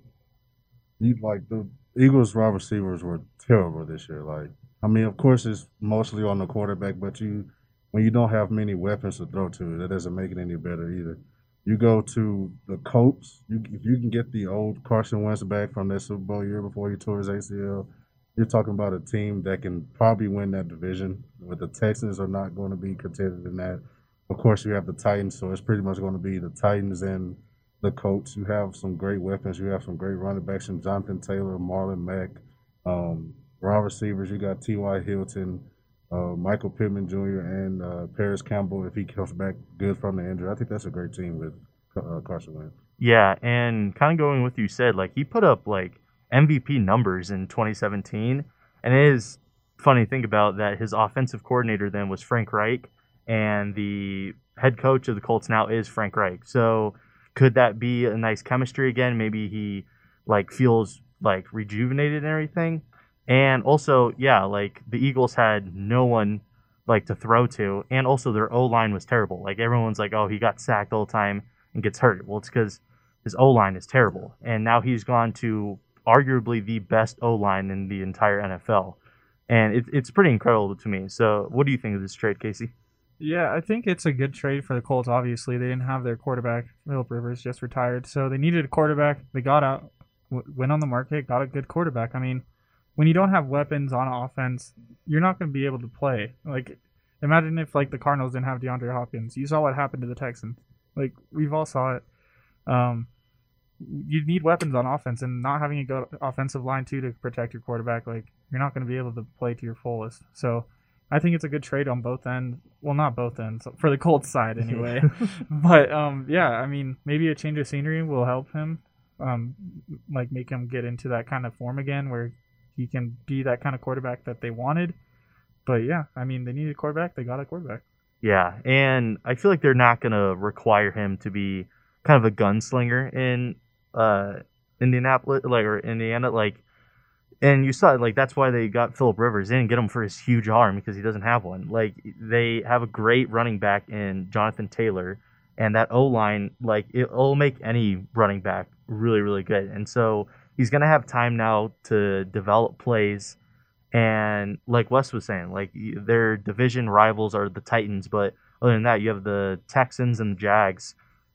you like the Eagles' wide receivers were terrible this year. Like, I mean, of course, it's mostly on the quarterback, but you when you don't have many weapons to throw to, that doesn't make it any better either. You go to the Colts. You if you can get the old Carson Wentz back from that Super Bowl year before he tore his ACL, you're talking about a team that can probably win that division. But the Texans are not going to be contented in that. Of course, you have the Titans, so it's pretty much going to be the Titans and the Colts. You have some great weapons. You have some great running backs, from Jonathan Taylor, Marlon Mack. Um, wide receivers, you got T.Y. Hilton, uh, Michael Pittman Jr., and uh, Parris Campbell if he comes back good from the injury. I think that's a great team with uh, Carson Wentz. Yeah, and kind of going with you said, like he put up like MVP numbers in 2017, and it is funny to think about that his offensive coordinator then was Frank Reich, and the head coach of the Colts now is Frank Reich. So could that be a nice chemistry again? Maybe he like feels like rejuvenated and everything. And also, yeah, like the Eagles had no one like to throw to, and also their O line was terrible. Like everyone's like, oh, he got sacked all the time and gets hurt. Well, it's because his O line is terrible, and now he's gone to arguably the best O line in the entire NFL, and it, it's pretty incredible to me. So, what do you think of this trade, Casey? Yeah, I think it's a good trade for the Colts. Obviously, they didn't have their quarterback. Philip Rivers just retired, so they needed a quarterback. They got out, w- went on the market, got a good quarterback. I mean, when you don't have weapons on offense, you're not going to be able to play. Like, imagine if like the Cardinals didn't have DeAndre Hopkins. You saw what happened to the Texans. Like we've all saw it. Um, you need weapons on offense, and not having a good offensive line too to protect your quarterback, like you're not going to be able to play to your fullest. So I think it's a good trade on both ends. Well, not both ends for the Colts side anyway. <laughs> but um, yeah, I mean, maybe a change of scenery will help him, um, like make him get into that kind of form again where he can be that kind of quarterback that they wanted. But yeah, I mean, they needed a quarterback. They got a quarterback. Yeah, and I feel like they're not gonna require him to be kind of a gunslinger in uh Indianapolis, like or Indiana, like. And you saw like that's why they got Philip Rivers in, and get him for his huge arm because he doesn't have one. Like they have a great running back in Jonathan Taylor, and that O line, like it'll make any running back really, really good. And so he's gonna have time now to develop plays. And like Wes was saying, like their division rivals are the Titans, but other than that, you have the Texans and the Jags.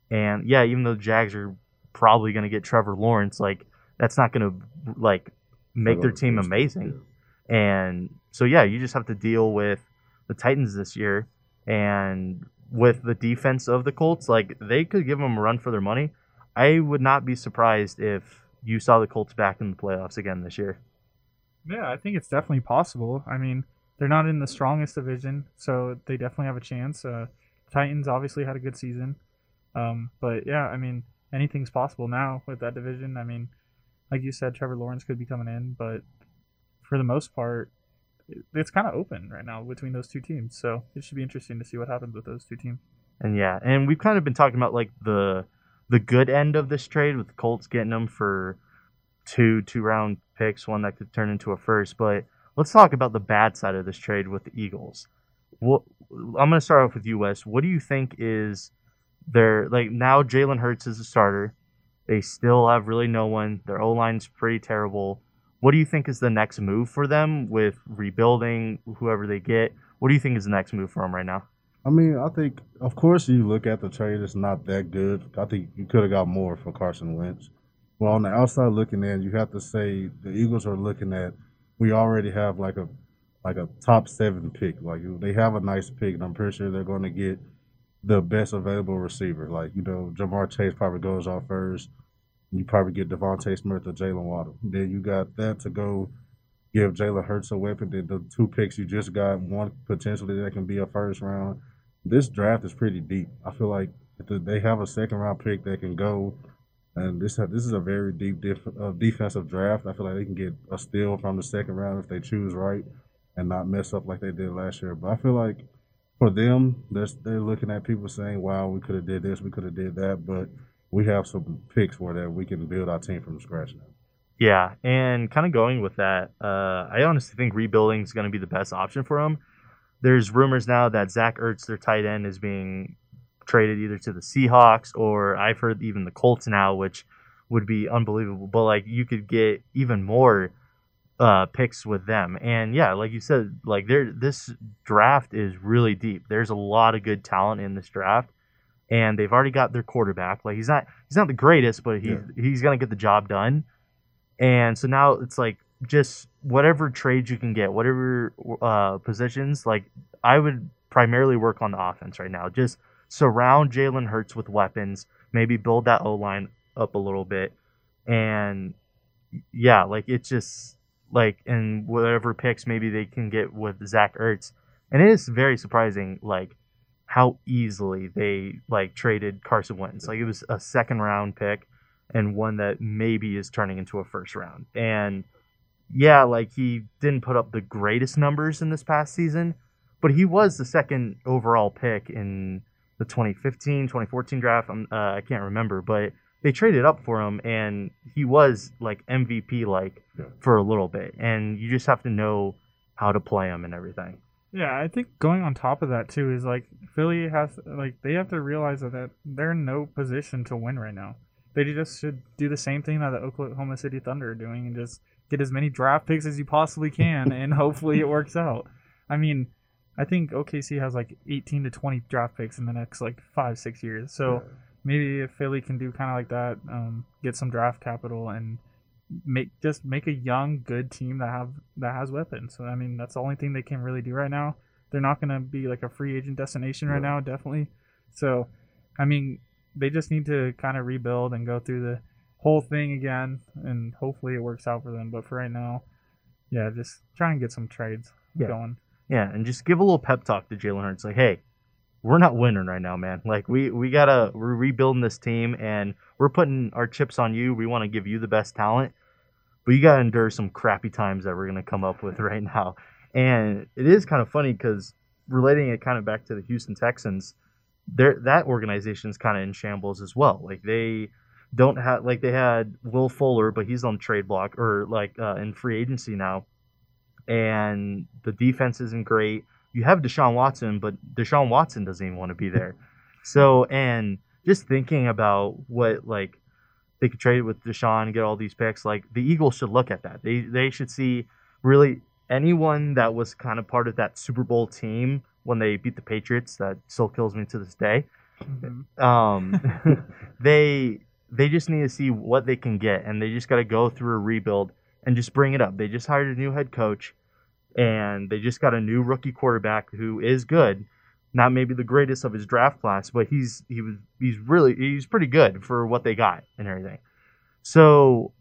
And yeah, even though the Jags are probably gonna get Trevor Lawrence, like that's not gonna like make their team amazing. And so yeah, you just have to deal with the Titans this year and with the defense of the Colts, like they could give them a run for their money. I would not be surprised if you saw the Colts back in the playoffs again this year. Yeah, I think it's definitely possible. I mean, they're not in the strongest division, so they definitely have a chance. Uh, Titans obviously had a good season, um, but yeah, I mean, anything's possible now with that division. I mean, like you said, Trevor Lawrence could be coming in, but for the most part, it's kind of open right now between those two teams. So it should be interesting to see what happens with those two teams. And yeah, and we've kind of been talking about like the the good end of this trade with Colts getting them for two two round picks, one that could turn into a first. But let's talk about the bad side of this trade with the Eagles. What I'm going to start off with you, Wes. What do you think is their like now? Jalen Hurts is a starter. They still have really no one. Their O line's pretty terrible. What do you think is the next move for them with rebuilding whoever they get? What do you think is the next move for them right now? I mean, I think, of course, you look at the trade, it's not that good. I think you could have got more for Carson Wentz. Well, on the outside looking in, you have to say the Eagles are looking at, we already have like a like a top seven pick. Like they have a nice pick, and I'm pretty sure they're going to get the best available receiver. Like, you know, Ja'Marr Chase probably goes off first. You probably get DeVonta Smith or Jaylen Waddle. Then you got that to go give Jalen Hurts a weapon. Then the two picks you just got, one potentially that can be a first round. This draft is pretty deep. I feel like they have a second round pick that can go, and this this is a very deep uh, defensive draft. I feel like they can get a steal from the second round if they choose right and not mess up like they did last year. But I feel like for them, they're, they're looking at people saying, "Wow, we could have did this, we could have did that," but we have some picks where that we can build our team from scratch now. Yeah, and kind of going with that, uh, I honestly think rebuilding is going to be the best option for them. There's rumors now that Zach Ertz, their tight end, is being traded either to the Seahawks or I've heard even the Colts now, which would be unbelievable. But like you could get even more uh, picks with them, and yeah, like you said, like there this draft is really deep. There's a lot of good talent in this draft, and they've already got their quarterback. Like he's not he's not the greatest, but he's Yeah. he's gonna get the job done. And so now it's like just whatever trades you can get, whatever uh, positions. Like I would primarily work on the offense right now. Just surround Jalen Hurts with weapons. Maybe build that O line up a little bit, and yeah, like it's just like and whatever picks maybe they can get with Zach Ertz. And it is very surprising, like how easily they like traded Carson Wentz. Like it was a second round pick and one that maybe is turning into a first round. And yeah, like he didn't put up the greatest numbers in this past season, but he was the second overall pick in the 2015, 2014 draft. I'm, uh, I can't remember, but they traded up for him and he was like MVP like Yeah. for a little bit. And you just have to know how to play him and everything. Yeah, I think going on top of that too is like Philly has like they have to realize that that they're in no position to win right now. They just should do the same thing that the Oklahoma City Thunder are doing and just get as many draft picks as you possibly can and hopefully it works out. I mean, I think OKC has like 18 to 20 draft picks in the next like 5 6 years. So maybe if Philly can do kind of like that, um, get some draft capital and make just make a young good team that have that has weapons. So I mean that's the only thing they can really do right now. They're not gonna be like a free agent destination right No. now, definitely. So I mean they just need to kind of rebuild and go through the whole thing again, and hopefully it works out for them. But for right now, yeah, just try and get some trades Yeah. going. Yeah, and just give a little pep talk to Jalen Hurts. Like, hey, we're not winning right now, man. Like, we we gotta we're rebuilding this team, and we're putting our chips on you. We want to give you the best talent, but you gotta endure some crappy times that we're gonna come up with <laughs> right now. And it is kind of funny because relating it kind of back to the Houston Texans, there that organization is kind of in shambles as well. Like they don't have like they had Will Fuller, but he's on trade block or like uh, in free agency now, and the defense isn't great. You have Deshaun Watson, but Deshaun Watson doesn't even want to be there. <laughs> So and just thinking about what like they could trade with Deshaun and get all these picks, like the Eagles should look at that. They they should see really anyone that was kind of part of that Super Bowl team when they beat the Patriots. That still kills me to this day Mhm. um, <laughs> <laughs> they they just need to see what they can get, and they just got to go through a rebuild and just bring it up. They just hired a new head coach, and they just got a new rookie quarterback who is good. Not maybe the greatest of his draft class, but he's he was he's really he's pretty good for what they got and everything. So,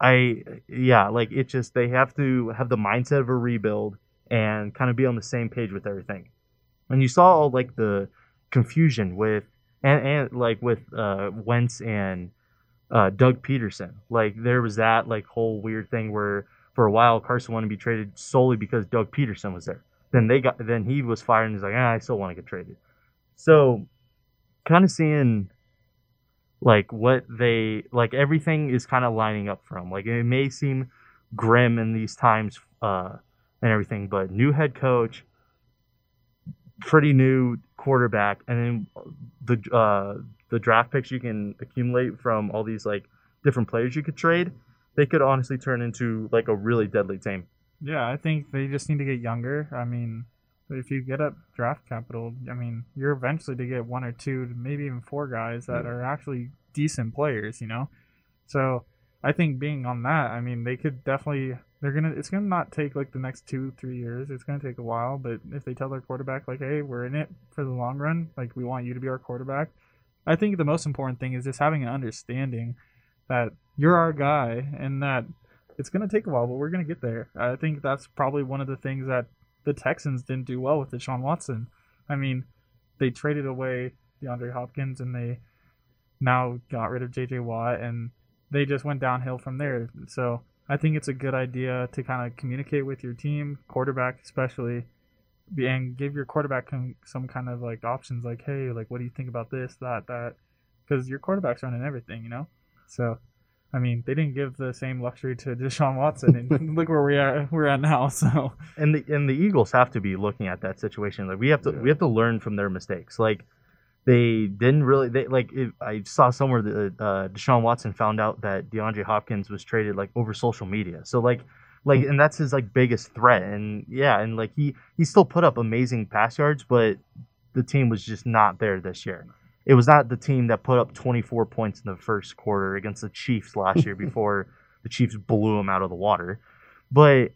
I yeah, like it just they have to have the mindset of a rebuild and kind of be on the same page with everything. And you saw all like the confusion with and, and like with uh Wentz and uh Doug Pederson. Like there was that like whole weird thing where for a while Carson wanted to be traded solely because Doug Pederson was there. Then they got then he was fired and he's like, ah, I still want to get traded. So kind of seeing like what they like everything is kind of lining up them. Like it may seem grim in these times uh and everything, but new head coach, pretty new quarterback, and then the uh, the draft picks you can accumulate from all these like different players you could trade, they could honestly turn into like a really deadly team. Yeah, I think they just need to get younger. I mean, if you get up draft capital, I mean, you're eventually to get one or two, maybe even four guys that are actually decent players, you know? So I think being on that, I mean, they could definitely, they're to, it's to not take like the next two, three years. It's to take a while. But if they tell their quarterback, like, hey, we're in it for the long run, like, we want you to be our quarterback, I think the most important thing is just having an understanding that you're our guy and that it's to take a while, but we're to get there. I think that's probably one of the things that the Texans didn't do well with Deshaun Watson. I mean, they traded away DeAndre Hopkins and they now got rid of JJ Watt and they just went downhill from there. So I think it's a good idea to kind of communicate with your team, quarterback especially, and give your quarterback some kind of like options like, hey, like, what do you think about this, that, that? Because your quarterback's running everything, you know? So. I mean, they didn't give the same luxury to <laughs> Deshaun Watson, and <laughs> look where we are. We're at now. <laughs> So and the and the Eagles have to be looking at that situation. Like we have to we have to learn from their mistakes. Like they didn't really they like it, I saw somewhere that uh, Deshaun Watson found out that DeAndre Hopkins was traded like over social media. So like like and that's his like biggest threat. And yeah, and like he he still put up amazing pass yards, but the team was just not there this year. It was not the team that put up 24 points in the first quarter against the Chiefs last year <laughs> before the Chiefs blew them out of the water. But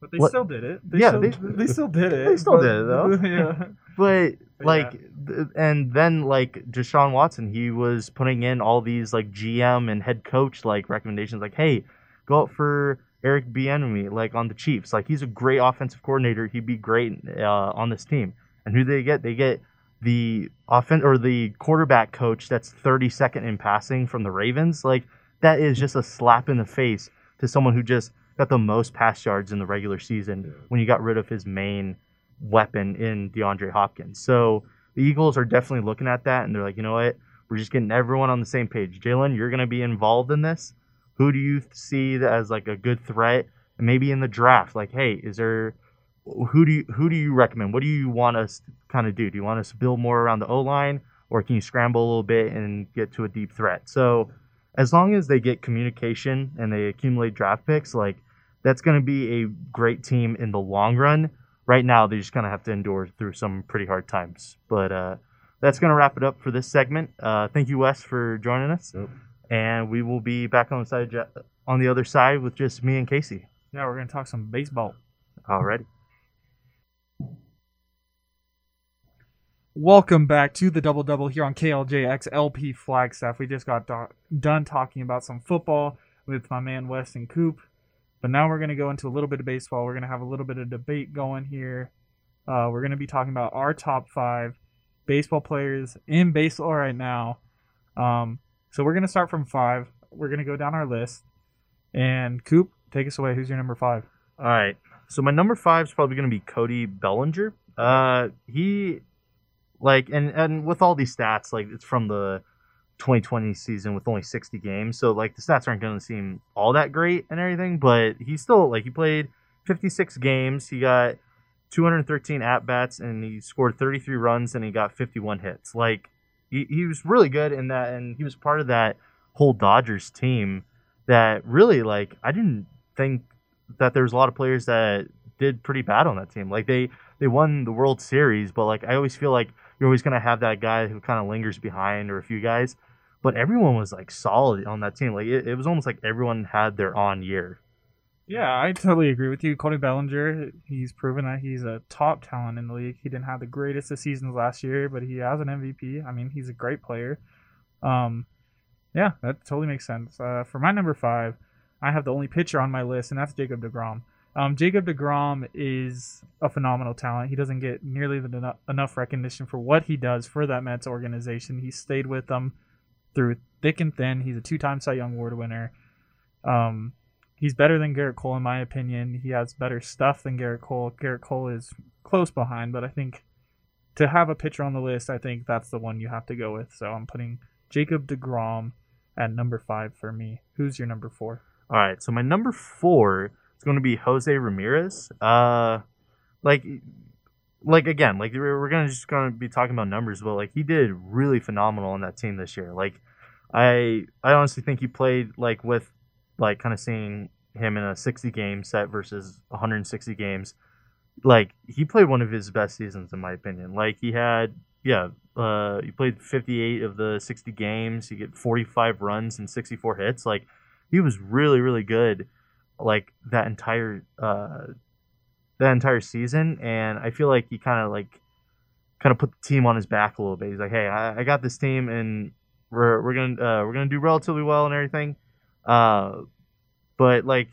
But they What- still did it. They Yeah, still, they- they, still did <laughs> it. they still but- did it, though. <laughs> yeah. but But like yeah. th- and then like Deshaun Watson, he was putting in all these like GM and head coach like recommendations like, hey, go out for Eric Bieniemy like on the Chiefs. Like he's a great offensive coordinator. He'd be great uh, on this team. And who they get? They get the offen or the quarterback coach that's 32nd in passing from the Ravens. Like that is just a slap in the face to someone who just got the most pass yards in the regular season when you got rid of his main weapon in DeAndre Hopkins. So the Eagles are definitely looking at that and they're like, you know what? We're just getting everyone on the same page. Jalen, you're going to be involved in this. Who do you see as like a good threat? And maybe in the draft, like, hey, is there who do you who do you recommend? What do you want us to kind of do? Do you want us to build more around the O line, or can you scramble a little bit and get to a deep threat? So, as long as they get communication and they accumulate draft picks, like that's going to be a great team in the long run. Right now, they're just going to have to endure through some pretty hard times. But uh, that's going to wrap it up for this segment. Uh, thank you, Wes, for joining us, Yep. and we will be back on the side on the other side with just me and Casey. Yeah, we're gonna talk some baseball. Alrighty. Welcome back to the Double Double here on KLJX LP Flagstaff. We just got do- done talking about some football with my man Weston Coop, but now we're going to go into a little bit of baseball. We're going to have a little bit of debate going here. Uh, we're going to be talking about our top five baseball players in baseball right now. Um, so we're going to start from five. We're going to go down our list. And Coop, take us away. Who's your number five? All right. So my number five is probably going to be Cody Bellinger. Uh, he like and and with all these stats, like it's from the 2020 season with only 60 games, so like the stats aren't going to seem all that great and everything. But he still like he played 56 games. He got 213 at bats and he scored 33 runs and he got 51 hits. Like he, he was really good in that, and he was part of that whole Dodgers team that really like I didn't think that there was a lot of players that did pretty bad on that team. Like they they won the World Series, but like I always feel like you're always gonna have that guy who kind of lingers behind or a few guys. But everyone was like solid on that team. Like it, it was almost like everyone had their on year. Yeah, I totally agree with you. Cody Bellinger, he's proven that he's a top talent in the league. He didn't have the greatest of seasons last year, but he has an MVP. I mean, he's a great player. Um, yeah, that totally makes sense. Uh, for my number five, I have the only pitcher on my list, and that's Jacob DeGrom. Um, Jacob DeGrom is a phenomenal talent. He doesn't get nearly the, enough recognition for what he does for that Mets organization. He stayed with them through thick and thin. He's a two-time Cy Young Award winner. Um, he's better than Gerrit Cole in my opinion. He has better stuff than Gerrit Cole. Gerrit Cole is close behind, but I think to have a pitcher on the list, I think that's the one you have to go with. So I'm putting Jacob DeGrom at number five for me. Who's your number four? All right, so my number four is going to be Jose Ramirez. Uh, like, like again, like we're, gonna just gonna be talking about numbers, but like he did really phenomenal on that team this year. Like, I I honestly think he played like with like kind of seeing him in a 60 game set versus 160 games. Like he played one of his best seasons in my opinion. Like he had yeah, uh, he played 58 of the 60 games. He get 45 runs and 64 hits. Like he was really really good like that entire uh that entire season and i feel like he kind of like kind of put the team on his back a little bit. He's like hey i, I got this team and we're we're gonna uh, we're gonna do relatively well and everything. Uh but like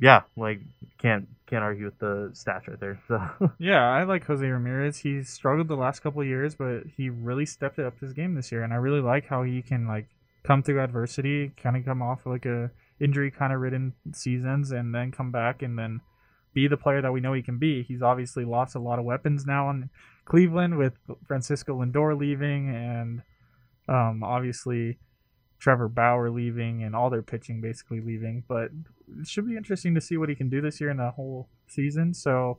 yeah like can't can't argue with the stats right there <laughs> so. Yeah, I like Jose Ramirez. He struggled the last couple years, but he really stepped it up his game this year, and I really like how he can like come through adversity, kind of come off like a injury kind of ridden seasons, and then come back and then be the player that we know he can be. He's obviously lost a lot of weapons now in Cleveland with Francisco Lindor leaving, and um, obviously Trevor Bauer leaving, and all their pitching basically leaving. But it should be interesting to see what he can do this year in the whole season. So,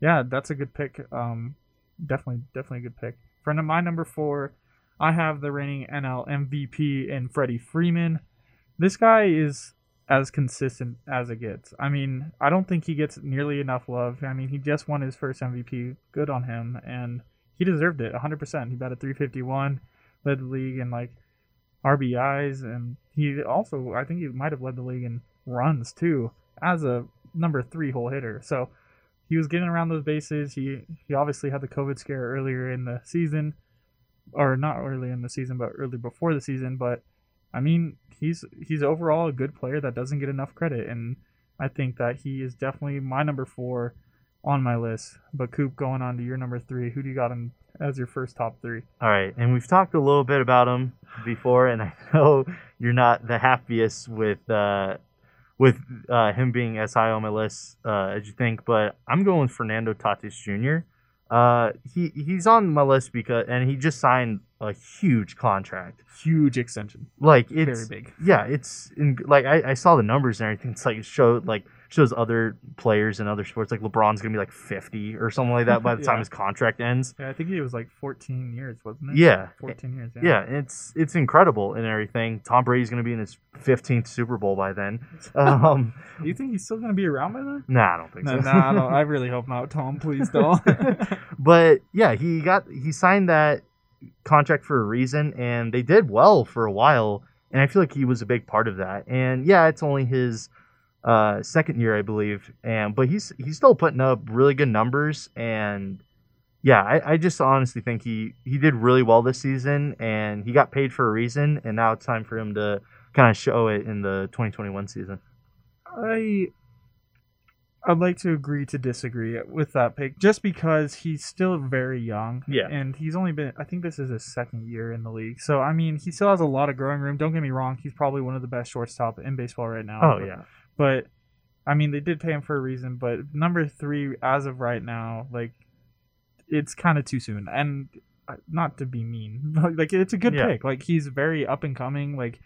yeah, that's a good pick. Um, definitely, definitely a good pick. For my number four, I have the reigning NL MVP in Freddie Freeman. This guy is as consistent as it gets. I mean, I don't think he gets nearly enough love. I mean, he just won his first MVP. Good on him, and he deserved it 100%. He batted 351, led the league in like RBIs, and he also, I think he might have led the league in runs too as a number three hole hitter. So he was getting around those bases. He he obviously had the COVID scare earlier in the season, or not early in the season, but early before the season. But I mean, he's he's overall a good player that doesn't get enough credit, and I think that he is definitely my number four on my list. But Coop, going on to your number three, who do you got in as your first top three? All right, and we've talked a little bit about him before, and I know you're not the happiest with uh, with uh, him being as high on my list uh, as you think, but I'm going Fernando Tatis Jr. Uh, he he's on my list because, and he just signed a huge contract. Huge extension, Like it's very big. yeah, it's in, like I, I saw the numbers and everything. It's like it showed like shows other players in other sports. Like LeBron's gonna be like 50 or something like that by the <laughs> time his contract ends. Yeah, I think he was like 14 years, wasn't it? Yeah, 14 years. yeah, it's it's incredible and everything. Tom Brady's gonna be in his 15th Super Bowl by then. <laughs> Um, Do you think he's still gonna be around by then? nah, I don't think No, so. nah, I, don't, I really hope not, Tom. Please don't. <laughs> but yeah, he got he signed that contract for a reason, and they did well for a while. And I feel like he was a big part of that. And yeah, it's only his uh, second year, I believe, and but he's he's still putting up really good numbers. And yeah, I, I just honestly think he he did really well this season, and he got paid for a reason, and now it's time for him to kind of show it in the 2021 season. I I'd like to agree to disagree with that pick just because he's still very young. Yeah. And he's only been I think this is his second year in the league. So I mean he still has a lot of growing room. Don't get me wrong, he's probably one of the best shortstop in baseball right now. Oh yeah, But I mean they did pay him for a reason, but number three as of right now, like it's kind of too soon. And uh, not to be mean, <laughs> like it's a good Yeah. pick. Like he's very up and coming. Like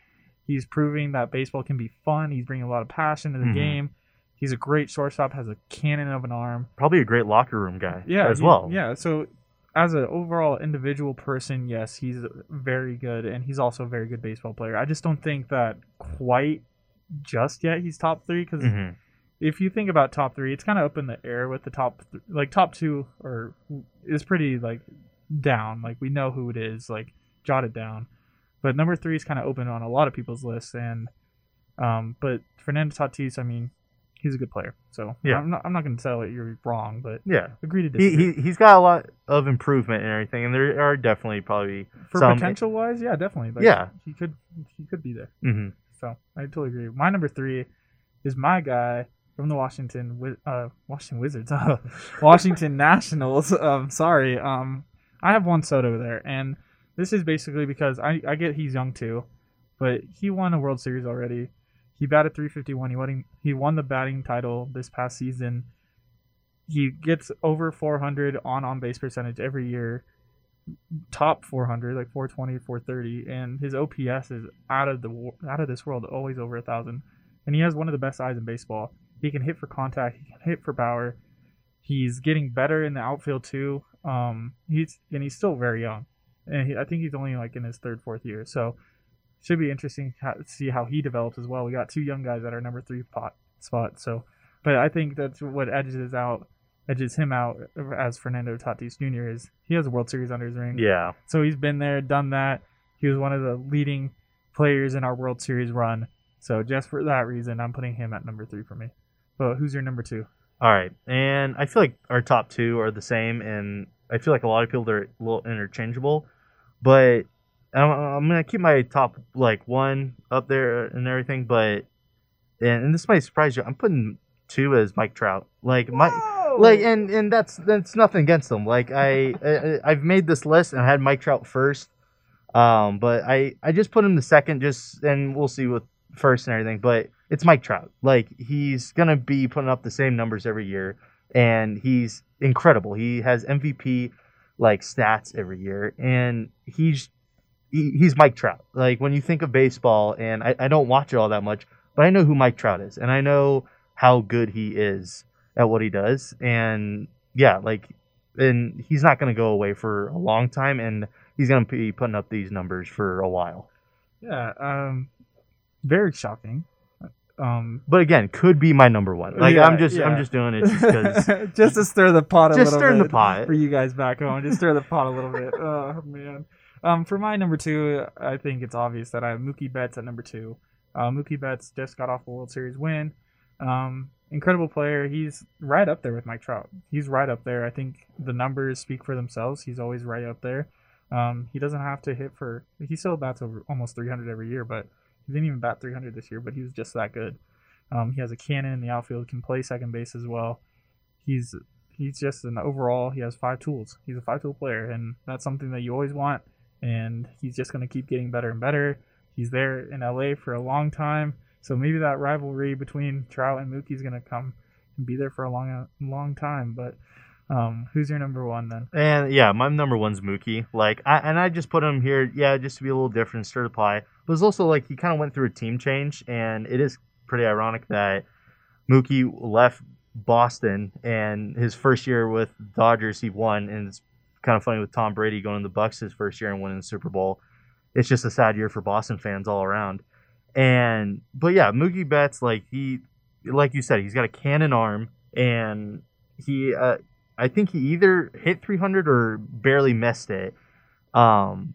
he's proving that baseball can be fun. He's bringing a lot of passion to the Mhm. game. He's a great shortstop. Has a cannon of an arm. probably a great locker room guy. Yeah, as he- well. Yeah. So as an overall individual person, yes, he's very good, and he's also a very good baseball player. I just don't think that quite just yet he's top three because hmm if you think about top three, it's kind of up in the air with the top, th- like top two or is pretty like down. Like we know who it is, like jot it down. But number three is kind of open on a lot of people's lists, and um, but Fernando Tatis, I mean, he's a good player. So Yeah. I'm not, I'm not going to tell it you're wrong, but Yeah, agree to he, disagree. he he's got a lot of improvement and everything, and there are definitely probably For some- potential wise, yeah, definitely. Like, Yeah. he could he could be there. mhm. So I totally agree. My number three is my guy from the Washington uh Washington Wizards, <laughs> Washington Nationals. Um, sorry. Um, I have Juan Soto there, and this is basically because I I get he's young too, but he won a World Series already. He batted 351. He won he won the batting title this past season. He gets over 400 on on base percentage every year top 400 like 420 430 and his ops is out of the out of this world always over a thousand. And he has one of the best eyes in baseball. He can hit for contact he can hit for power. He's getting better in the outfield too. Um he's and he's still very young. And he, i think he's only like in his third fourth year. So should be interesting to see how he develops as well. We got two young guys at our number three pot spot. So but i think that's what edges out edges him out as fernando tatis jr is he has a world series under his ring yeah. so he's been there, done that. He was one of the leading players in our World Series run. So just for that reason, I'm putting him at number three for me. But who's your number two? All right, and I feel like our top two are the same, and I feel like a lot of people are a little interchangeable, but I'm, I'm gonna keep my top like one up there and everything. But and, and this might surprise you, I'm putting two as Mike Trout. Like my like and and that's that's nothing against them. Like I, I I've made this list and I had Mike Trout first, um, but I I just put him the second, just and we'll see with first and everything. But it's Mike Trout. Like he's gonna be putting up the same numbers every year, and he's incredible. He has MVP like stats every year, and he's he, he's Mike Trout. Like when you think of baseball, and I, I don't watch it all that much, but I know who Mike Trout is, and I know how good he is at what he does, and yeah, like, and he's not gonna go away for a long time, and he's gonna be putting up these numbers for a while. Yeah, um, very shocking. Um, But again, could be my number one. Like Yeah, I'm just I'm just doing it just because <laughs> just to stir the pot a just little stirring bit the pot. for you guys back home. Just stir the pot a little bit. Oh man. Um, for my number two, I think it's obvious that I have Mookie Betts at number two. Uh, Mookie Betts just got off a World Series win. Um, incredible player. He's right up there with Mike Trout. He's right up there. I think the numbers speak for themselves. He's always right up there. Um, he doesn't have to hit for. He still bats over almost 300 every year, but he didn't even bat 300 this year. But he was just that good. Um, he has a cannon in the outfield. Can play second base as well. He's he's just an overall. He has five tools. He's a five tool player, and that's something that you always want. And he's just going to keep getting better and better. He's there in LA for a long time, so maybe that rivalry between Trout and Mookie is going to come and be there for a long, long time. But um, who's your number one then? And yeah, my number one's Mookie. Like, I, and I just put him here, yeah, just to be a little different, stir the pie. But it's also like he kind of went through a team change, and it is pretty ironic that Mookie left Boston, and his first year with Dodgers, he won, and it's kind of funny with Tom Brady going to the Bucs his first year and winning the Super Bowl. It's just a sad year for Boston fans all around. And but yeah, Mookie Betts, like he, like you said, he's got a cannon arm, and he, uh, I think he either hit 300 or barely missed it. Um,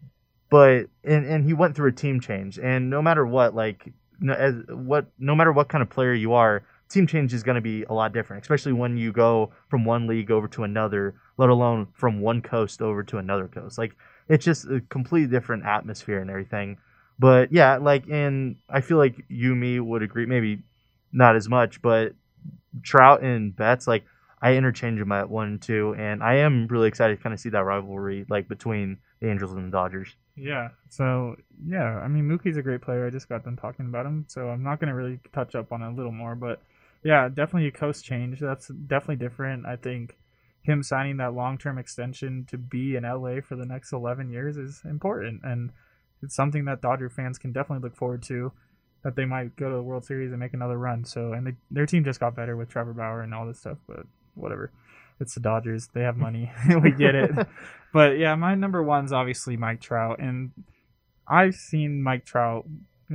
but and and he went through a team change, and no matter what, like no, as what no matter what kind of player you are, team change is going to be a lot different, especially when you go from one league over to another, let alone from one coast over to another coast. Like it's just a completely different atmosphere and everything. But yeah, like in I feel like you me would agree, maybe not as much, but Trout and Betts, like I interchange them at one and two, and I am really excited to kind of see that rivalry like between the Angels and the Dodgers. Yeah. So yeah, I mean Mookie's a great player. I just got done talking about him, so I'm not gonna really touch up on it a little more, but yeah, definitely a coast change. That's definitely different. I think him signing that long term extension to be in LA for the next 11 years is important, and it's something that Dodger fans can definitely look forward to. That they might go to the World Series and make another run. So, and they, their team just got better with Trevor Bauer and all this stuff, but whatever. It's the Dodgers. They have money. <laughs> we get it. <laughs> But yeah, my number one's obviously Mike Trout, and I've seen Mike Trout.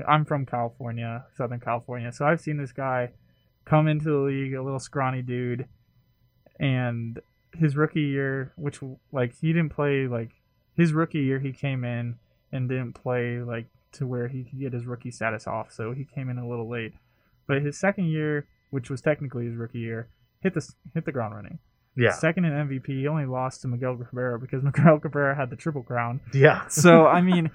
I'm from California, Southern California, so I've seen this guy come into the league, a little scrawny dude, and his rookie year, which like he didn't play like his rookie year, he came in and didn't play like to where he could get his rookie status off, so he came in a little late. But his second year, which was technically his rookie year, hit the hit the ground running. Yeah, Second in MVP, he only lost to Miguel Cabrera because <laughs> Miguel Cabrera had the triple crown. yeah, <laughs> So I mean,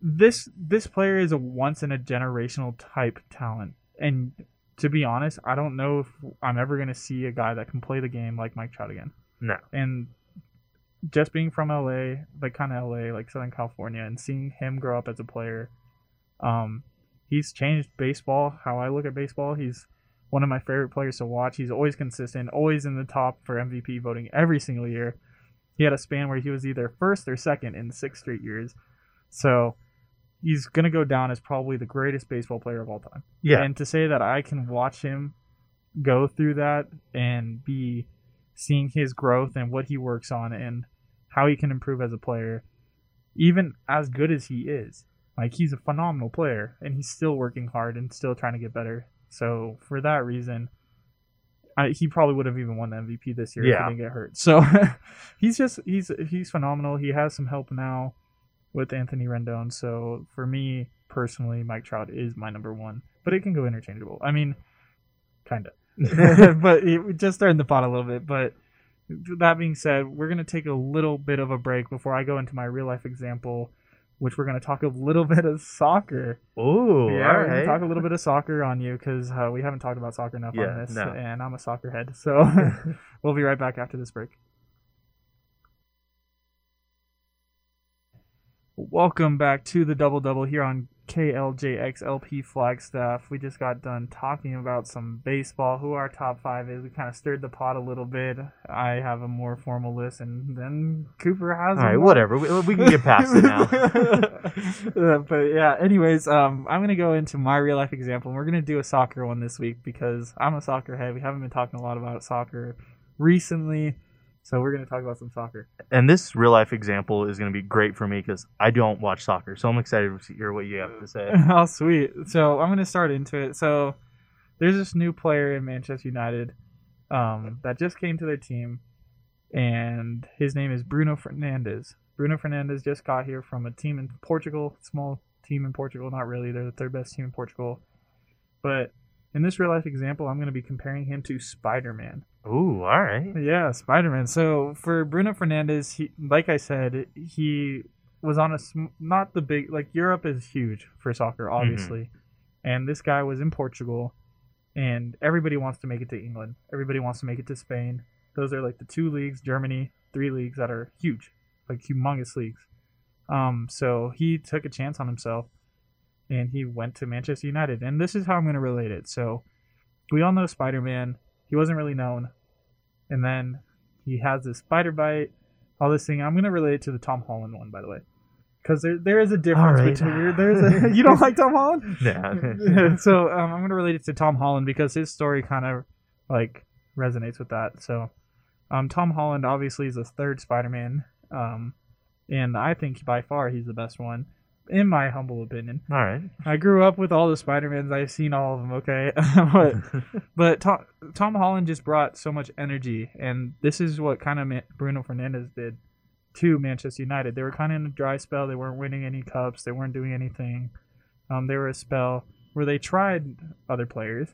this this player is a once in a generational type talent, and to be honest, I don't know if I'm ever gonna see a guy that can play the game like Mike Trout again. No. And just being from LA, like kind of LA, like Southern California, and seeing him grow up as a player, um, he's changed baseball. How I look at baseball, he's one of my favorite players to watch. He's always consistent, always in the top for MVP voting every single year. He had a span where he was either first or second in six straight years. So he's going to go down as probably the greatest baseball player of all time. yeah. And to say that I can watch him go through that and be seeing his growth and what he works on and how he can improve as a player, even as good as he is. Like he's a phenomenal player and he's still working hard and still trying to get better. So for that reason, I, he probably would have even won the MVP this year if he didn't get hurt. So <laughs> he's just he's he's phenomenal. He has some help now with Anthony Rendon. So for me personally, Mike Trout is my number one, but it can go interchangeable. I mean, kind of, <laughs> but it, we just starting the pot a little bit. But that being said, we're gonna take a little bit of a break before I go into my real life example, which we're gonna talk a little <laughs> bit of soccer. Ooh, yeah, all gonna talk a little bit of soccer on you because uh, we haven't talked about soccer enough Yeah, on this, no. and I'm a soccer head. So <laughs> we'll be right back after this break. Welcome back to the double double here on KLJXLP Flagstaff. We just got done talking about some baseball, who our top five is. We kind of stirred the pot a little bit. I have a more formal list, and then Cooper has. All right, whatever. We, we can get past it now. <laughs> Uh, but yeah, anyways, um, I'm gonna go into my real life example. and We're gonna do a soccer one this week because I'm a soccer head. We haven't been talking a lot about soccer recently, so we're gonna talk about some soccer. and this real life example is going to be great for me because I don't watch soccer, so I'm excited to hear what you have to say. <laughs> oh, sweet. So I'm gonna start into it. So there's this new player in Manchester United um, that just came to their team, and his name is Bruno Fernandes. Bruno Fernandes just got here from a team in Portugal, small team in Portugal. Not really, they're the third best team in Portugal. But in this real life example, I'm going to be comparing him to Spider Man. Ooh, all right. Yeah, Spider Man. So for Bruno Fernandes, he, like I said, he was on a sm- not the big like Europe is huge for soccer, obviously, and this guy was in Portugal, and everybody wants to make it to England. Everybody wants to make it to Spain. Those are like the two leagues, Germany, three leagues that are huge, like humongous leagues. Um, so he took a chance on himself, and he went to Manchester United. And this is how I'm going to relate it. So we all know Spider Man. He wasn't really known and then he has this spider bite, all this thing. I'm gonna relate it to the Tom Holland one, by the way, because there there is a difference right. between there's a <laughs> you don't like Tom Holland, <laughs> Yeah. <laughs> so um, I'm gonna relate it to Tom Holland because his story kind of like resonates with that. So, um, Tom Holland obviously is the third Spider-Man, um, and I think by far he's the best one, in my humble opinion. all right. I grew up with all the Spider-Mans. I've seen all of them, okay? <laughs> but <laughs> but Tom, Tom Holland just brought so much energy, and this is what kind of Bruno Fernandes did to Manchester United. They were kind of in a dry spell. They weren't winning any cups. They weren't doing anything. Um, they were a spell where they tried other players,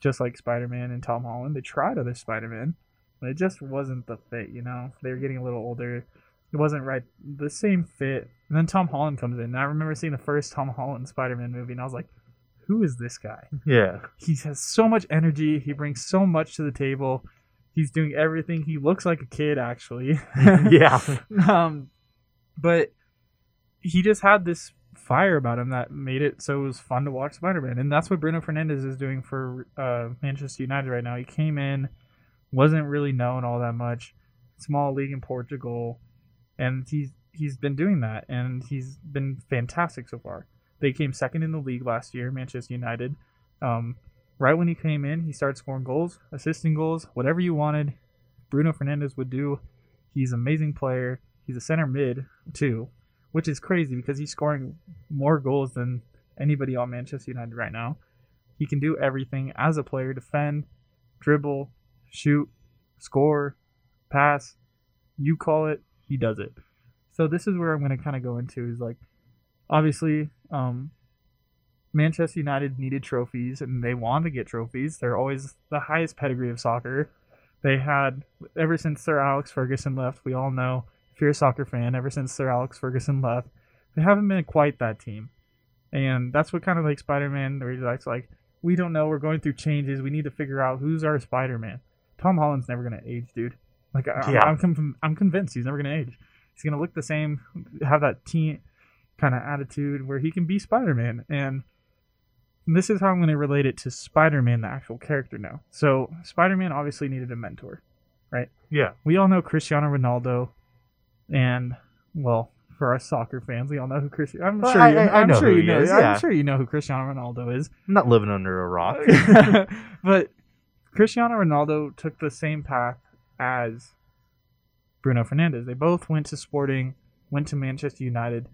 just like Spider-Man and Tom Holland. They tried other Spider-Man, but it just wasn't the fit. You know, they were getting a little older. It wasn't right, the same fit. And then Tom Holland comes in. And I remember seeing the first Tom Holland Spider-Man movie, and I was like, "Who is this guy?" Yeah. he has so much energy. He brings so much to the table. He's doing everything. He looks like a kid, actually. <laughs> yeah. <laughs> um, but he just had this fire about him that made it so it was fun to watch Spider-Man, and that's what Bruno Fernandes is doing for uh, Manchester United right now. He came in, wasn't really known all that much, small league in Portugal, and he's he's been doing that, and he's been fantastic so far. They came second in the league last year, Manchester United. Um, right when he came in, he started scoring goals, assisting goals, whatever you wanted. Bruno Fernandes would do. He's an amazing player. He's a center mid too, which is crazy because he's scoring more goals than anybody on Manchester United right now. He can do everything as a player: defend, dribble, shoot, score, pass. You call it, he does it. So this is where I'm going to kind of go into is like, obviously, um, Manchester United needed trophies and they wanted to get trophies. They're always the highest pedigree of soccer. They had ever since Sir Alex Ferguson left. We all know if you're a soccer fan, ever since Sir Alex Ferguson left, they haven't been quite that team. And that's what kind of like Spider-Man, where he's like, we don't know. We're going through changes. We need to figure out who's our Spider-Man. Tom Holland's never gonna age, dude. Like I, Yeah. I'm, I'm, I'm convinced he's never gonna age. He's gonna look the same, have that teen kind of attitude where he can be Spider-Man. And this is how I'm gonna relate it to Spider-Man, the actual character now. So Spider-Man obviously needed a mentor. Right? Yeah. We all know Cristiano Ronaldo, and well, for us soccer fans, we all know who Cristiano. I'm Well, sure I- you. I- I I'm know sure you know. yeah. I'm sure you know who Cristiano Ronaldo is. I'm not living under a rock. <laughs> <laughs> but Cristiano Ronaldo took the same path as Bruno Fernandes. They both went to Sporting, went to Manchester United,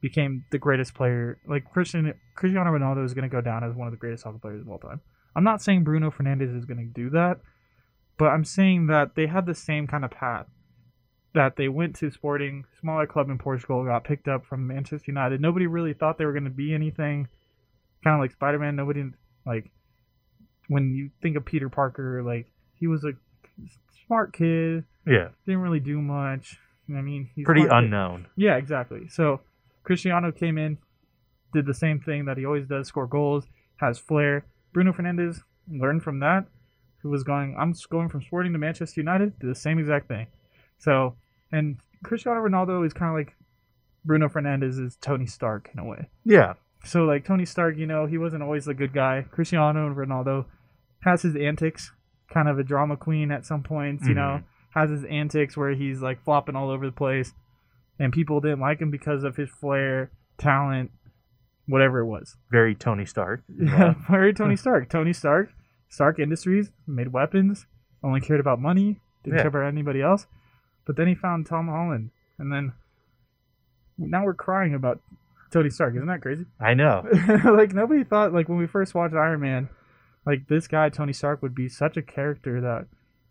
became the greatest player. Like Christian Cristiano Ronaldo is going to go down as one of the greatest soccer players of all time. I'm not saying Bruno Fernandes is going to do that, but I'm saying that they had the same kind of path. That they went to Sporting, smaller club in Portugal, got picked up from Manchester United. Nobody really thought they were going to be anything. Kind of like Spider Man. Nobody like when you think of Peter Parker, like he was a smart kid, yeah. didn't really do much. I mean, he's Pretty smart kid. unknown. Yeah, exactly. So Cristiano came in, did the same thing that he always does, score goals, has flair. Bruno Fernandes learned from that. Who was going? I'm going from Sporting to Manchester United. Did the same exact thing. So, and Cristiano Ronaldo is kind of like Bruno Fernandes is Tony Stark in a way. Yeah. So like Tony Stark, you know, he wasn't always the good guy. Cristiano Ronaldo has his antics, kind of a drama queen at some points, you know, mm-hmm. has his antics where he's like flopping all over the place and people didn't like him because of his flair, talent, whatever it was. Very Tony Stark. <laughs> Yeah, very Tony <laughs> Stark. Tony Stark, Stark Industries made weapons, only cared about money, didn't Yeah. care about anybody else. But then he found Tom Holland, and then now we're crying about Tony Stark. Isn't that crazy? I know. <laughs> like nobody thought like when we first watched Iron Man, like this guy Tony Stark would be such a character that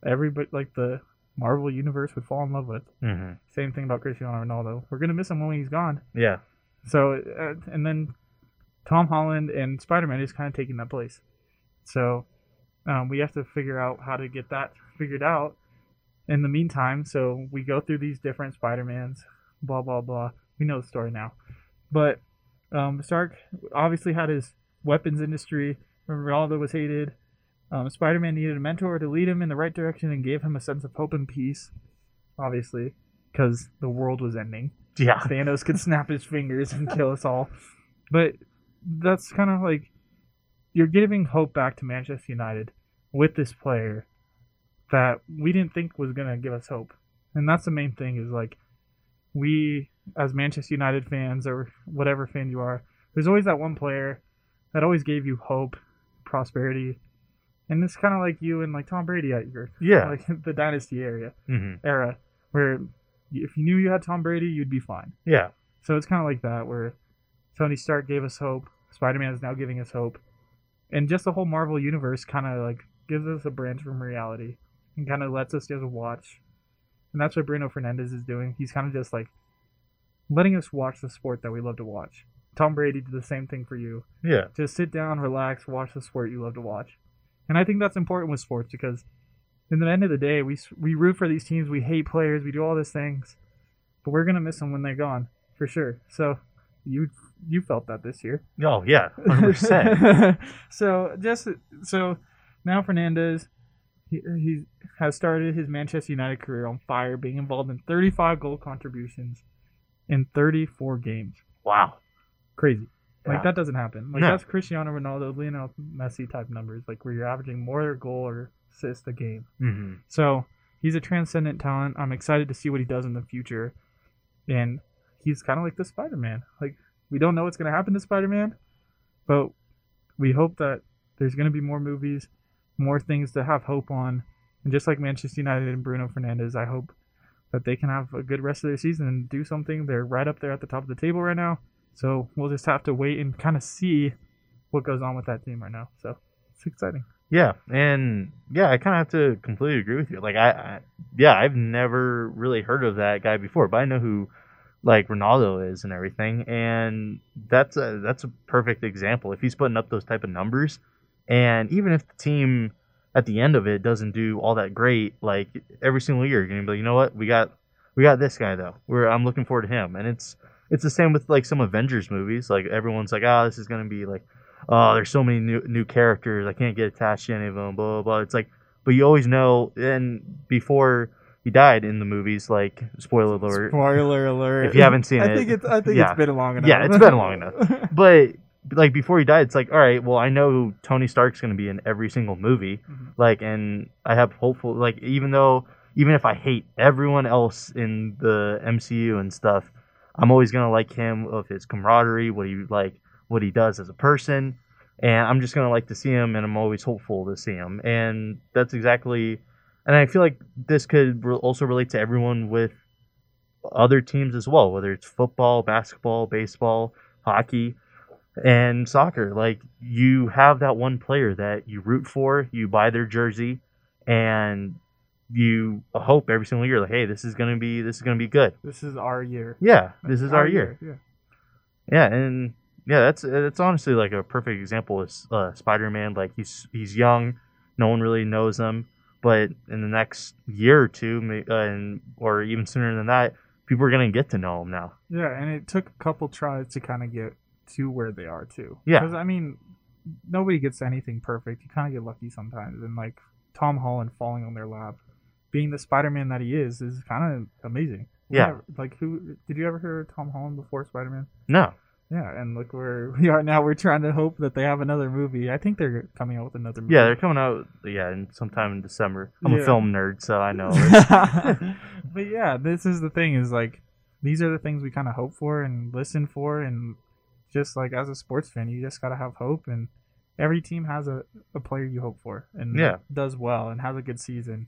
everybody like the Marvel universe would fall in love with. hmm Same thing about Cristiano Ronaldo. We're gonna miss him when he's gone. Yeah. So uh, and then Tom Holland and Spider Man is kind of taking that place. So um, we have to figure out how to get that figured out. In the meantime, so we go through these different Spider Mans, blah blah blah. We know the story now, but um, Stark obviously had his weapons industry. Ronaldo was hated. Um, Spider Man needed a mentor to lead him in the right direction and gave him a sense of hope and peace. Obviously, because the world was ending. Yeah. Thanos could snap his fingers and kill us all. But that's kind of like you're giving hope back to Manchester United with this player that we didn't think was going to give us hope. And that's the main thing is like we as Manchester United fans or whatever fan you are, there's always that one player that always gave you hope, prosperity. And it's kind of like you and like Tom Brady at your Yeah. like <laughs> the dynasty area hmm era where if you knew you had Tom Brady, you'd be fine. Yeah. So it's kind of like that, where Tony Stark gave us hope. Spider Man is now giving us hope, and just the whole Marvel universe kind of like gives us a branch from reality and kind of lets us just watch. And that's what Bruno Fernandes is doing. He's kind of just like letting us watch the sport that we love to watch. Tom Brady did the same thing for you. Yeah. Just sit down, relax, watch the sport you love to watch. And I think that's important with sports because, in the end of the day, we we root for these teams. We hate players. We do all these things, but we're gonna miss them when they're gone for sure. So, you you felt that this year. Oh yeah, hundred percent. <laughs> so just so now Fernandes, he, he has started his Manchester United career on fire, being involved in 35 goal contributions in 34 games. Wow. Crazy. Like Yeah. that doesn't happen. Like No. that's Cristiano Ronaldo, Lionel Messi type numbers, like where you're averaging more goal or assist a game. hmm So he's a transcendent talent. I'm excited to see what he does in the future. And he's kind of like the Spider Man. Like, we don't know what's going to happen to Spider Man, but we hope that there's going to be more movies, more things to have hope on. And just like Manchester United and Bruno Fernandes, I hope that they can have a good rest of their season and do something. They're right up there at the top of the table right now. So we'll just have to wait and kind of see what goes on with that team right now. So it's exciting. Yeah, and yeah, I kind of have to completely agree with you. Like, I, I, yeah, I've never really heard of that guy before, but I know who like Ronaldo is and everything, and that's a that's a perfect example. If he's putting up those type of numbers, and even if the team at the end of it doesn't do all that great, like every single year, you're gonna be like, you know what, we got we got this guy though. We're I'm looking forward to him, and it's it's the same with like some Avengers movies. Like everyone's like, oh, this is gonna be like oh, there's so many new new characters. I can't get attached to any of them. Blah blah blah. It's like, but you always know. And before he died in the movies, like spoiler alert. Spoiler alert. If you haven't seen <laughs> I it, think it's I think yeah. it's been long enough. Yeah, it's been long enough. But like before he died, it's like, all right, well, I know Tony Stark's gonna be in every single movie. Mhm. Like, and I have hopeful. Like, even though, even if I hate everyone else in the MCU and stuff, I'm always gonna like him of his camaraderie, what he like, what he does as a person, and I'm just gonna like to see him, and I'm always hopeful to see him, and that's exactly. And I feel like this could re- also relate to everyone with other teams as well, whether it's football, basketball, baseball, hockey, and soccer. Like you have that one player that you root for, you buy their jersey, and you hope every single year, like, hey, this is gonna be this is gonna be good. This is our year. Yeah, this is our year. Yeah. Yeah, and yeah, that's that's honestly like a perfect example of uh, Spider-Man. Like he's he's young, no one really knows him, but in the next year or two, uh, and or even sooner than that, people are gonna get to know him now. Yeah, and it took a couple tries to kind of get to where they are too. Yeah. because I mean, nobody gets anything perfect. You kind of get lucky sometimes, and like Tom Holland falling on their lap, being the Spider-Man that he is, is kind of amazing. Yeah. like who did you ever hear of Tom Holland before Spider-Man? No, Yeah, and look where <laughs> we are now. We're trying to hope that they have another movie. I think they're coming out with another movie. yeah, they're coming out yeah, in sometime in December. I'm Yeah. a film nerd, so I know. <laughs> <laughs> but yeah, this is the thing is like these are the things we kind of hope for and listen for and just like as a sports fan, you just got to have hope and every team has a, a player you hope for and Yeah. does well and has a good season.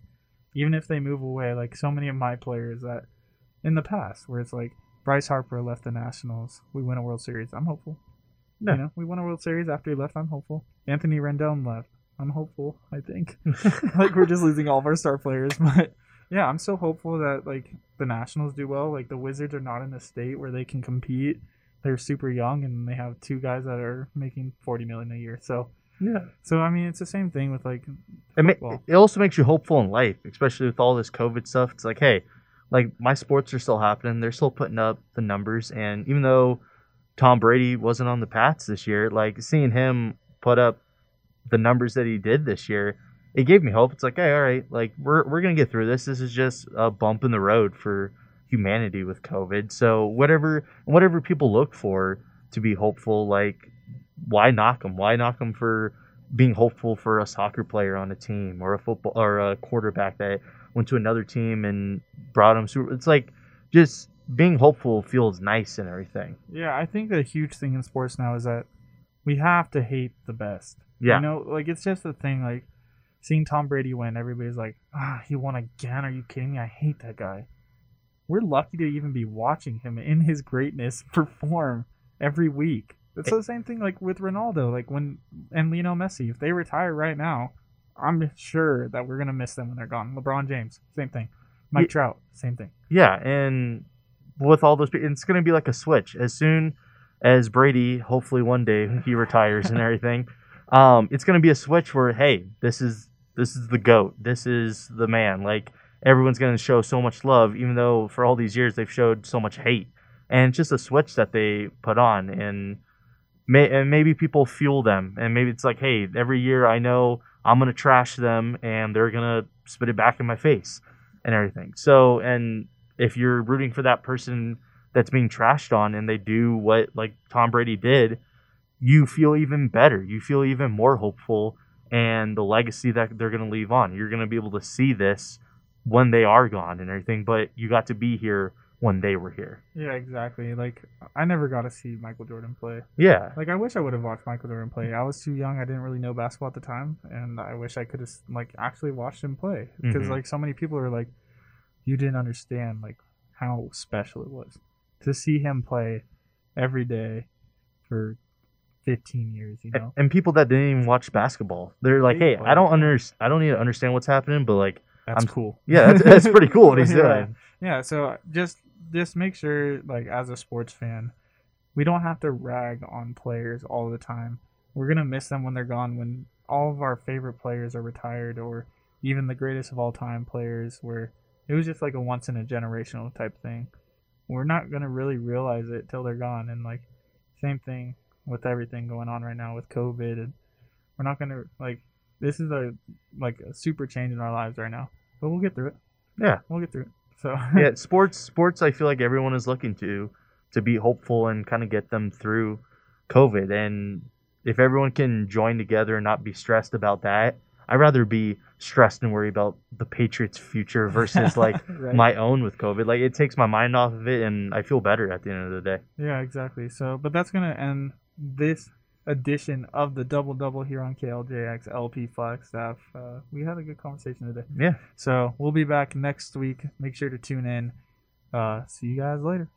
Even if they move away, like so many of my players that in the past where it's like Bryce Harper left the Nationals, we win a World Series. I'm hopeful. Yeah. You know, we won a World Series after he left. I'm hopeful. Anthony Rendon left. I'm hopeful. I think <laughs> like we're just losing all of our star players, <laughs> but yeah, I'm so hopeful that like the Nationals do well. Like the Wizards are not in a state where they can compete. They're super young and they have two guys that are making 40 million a year. So yeah. so I mean, it's the same thing with like It, ma- it also makes you hopeful in life, especially with all this COVID stuff. It's like, hey, like my sports are still happening. They're still putting up the numbers, and even though Tom Brady wasn't on the Pats this year, like seeing him put up the numbers that he did this year, it gave me hope. It's like, hey, all right, like we're we're gonna get through this. This is just a bump in the road for humanity with COVID. So whatever whatever people look for to be hopeful, like why knock him? Why knock him for being hopeful for a soccer player on a team or a football or a quarterback that went to another team and brought him? super. It's like just being hopeful feels nice and everything. Yeah, I think a huge thing in sports now is that we have to hate the best. Yeah. You know, like it's just a thing like seeing Tom Brady win, everybody's like, ah, he won again. Are you kidding me? I hate that guy. We're lucky to even be watching him in his greatness <laughs> perform every week. It's the same thing like with Ronaldo, like when and Lionel Messi. If they retire right now, I'm sure that we're gonna miss them when they're gone. LeBron James, same thing. Mike Ye- Trout, same thing. Yeah, and with all those, it's going to be like a switch. As soon as Brady, hopefully one day he retires and <laughs> everything, um, it's gonna be a switch where hey, this is this is the goat, this is the man. Like everyone's gonna show so much love, even though for all these years they've showed so much hate. And it's just a switch that they put on, and may and maybe people fuel them, and maybe it's like, hey, every year I know I'm gonna trash them, and they're gonna spit it back in my face, and everything. So, and if you're rooting for that person that's being trashed on, and they do what like Tom Brady did, you feel even better. You feel even more hopeful, and the legacy that they're gonna leave on. You're gonna be able to see this when they are gone and everything. But you got to be here when they were here. Yeah, exactly. Like I never got to see Michael Jordan play. Yeah, Like I wish I would have watched Michael Jordan play. I was too young. I didn't really know basketball at the time, and I wish I could have like actually watched him play because Mhm. like so many people are like, you didn't understand like how special it was to see him play every day for 15 years. You know. and people that didn't even watch basketball, they're like, They hey, I don't under, I don't need to understand what's happening, but like, That's I'm- cool. yeah, that's, that's pretty cool what he's <laughs> Yeah. doing. Yeah, so just just make sure like as a sports fan, we don't have to rag on players all the time. We're gonna miss them when they're gone when all of our favorite players are retired or even the greatest of all time players where it was just like a once in a generational type thing. We're not gonna really realize it till they're gone and like same thing with everything going on right now with COVID and we're not gonna like this is a like a super change in our lives right now. But we'll get through it. Yeah. We'll get through it. So yeah, <laughs> sports, sports. I feel like everyone is looking to to be hopeful and kind of get them through COVID. And if everyone can join together and not be stressed about that, I'd rather be stressed and worry about the Patriots' future <laughs> versus like Right. my own with COVID. Like it takes my mind off of it, and I feel better at the end of the day. Yeah, exactly. So, but that's gonna end this edition of the double double here on KLJX LP Flagstaff. Uh, we had a good conversation today. Yeah. So we'll be back next week. Make sure to tune in. Uh, see you guys later.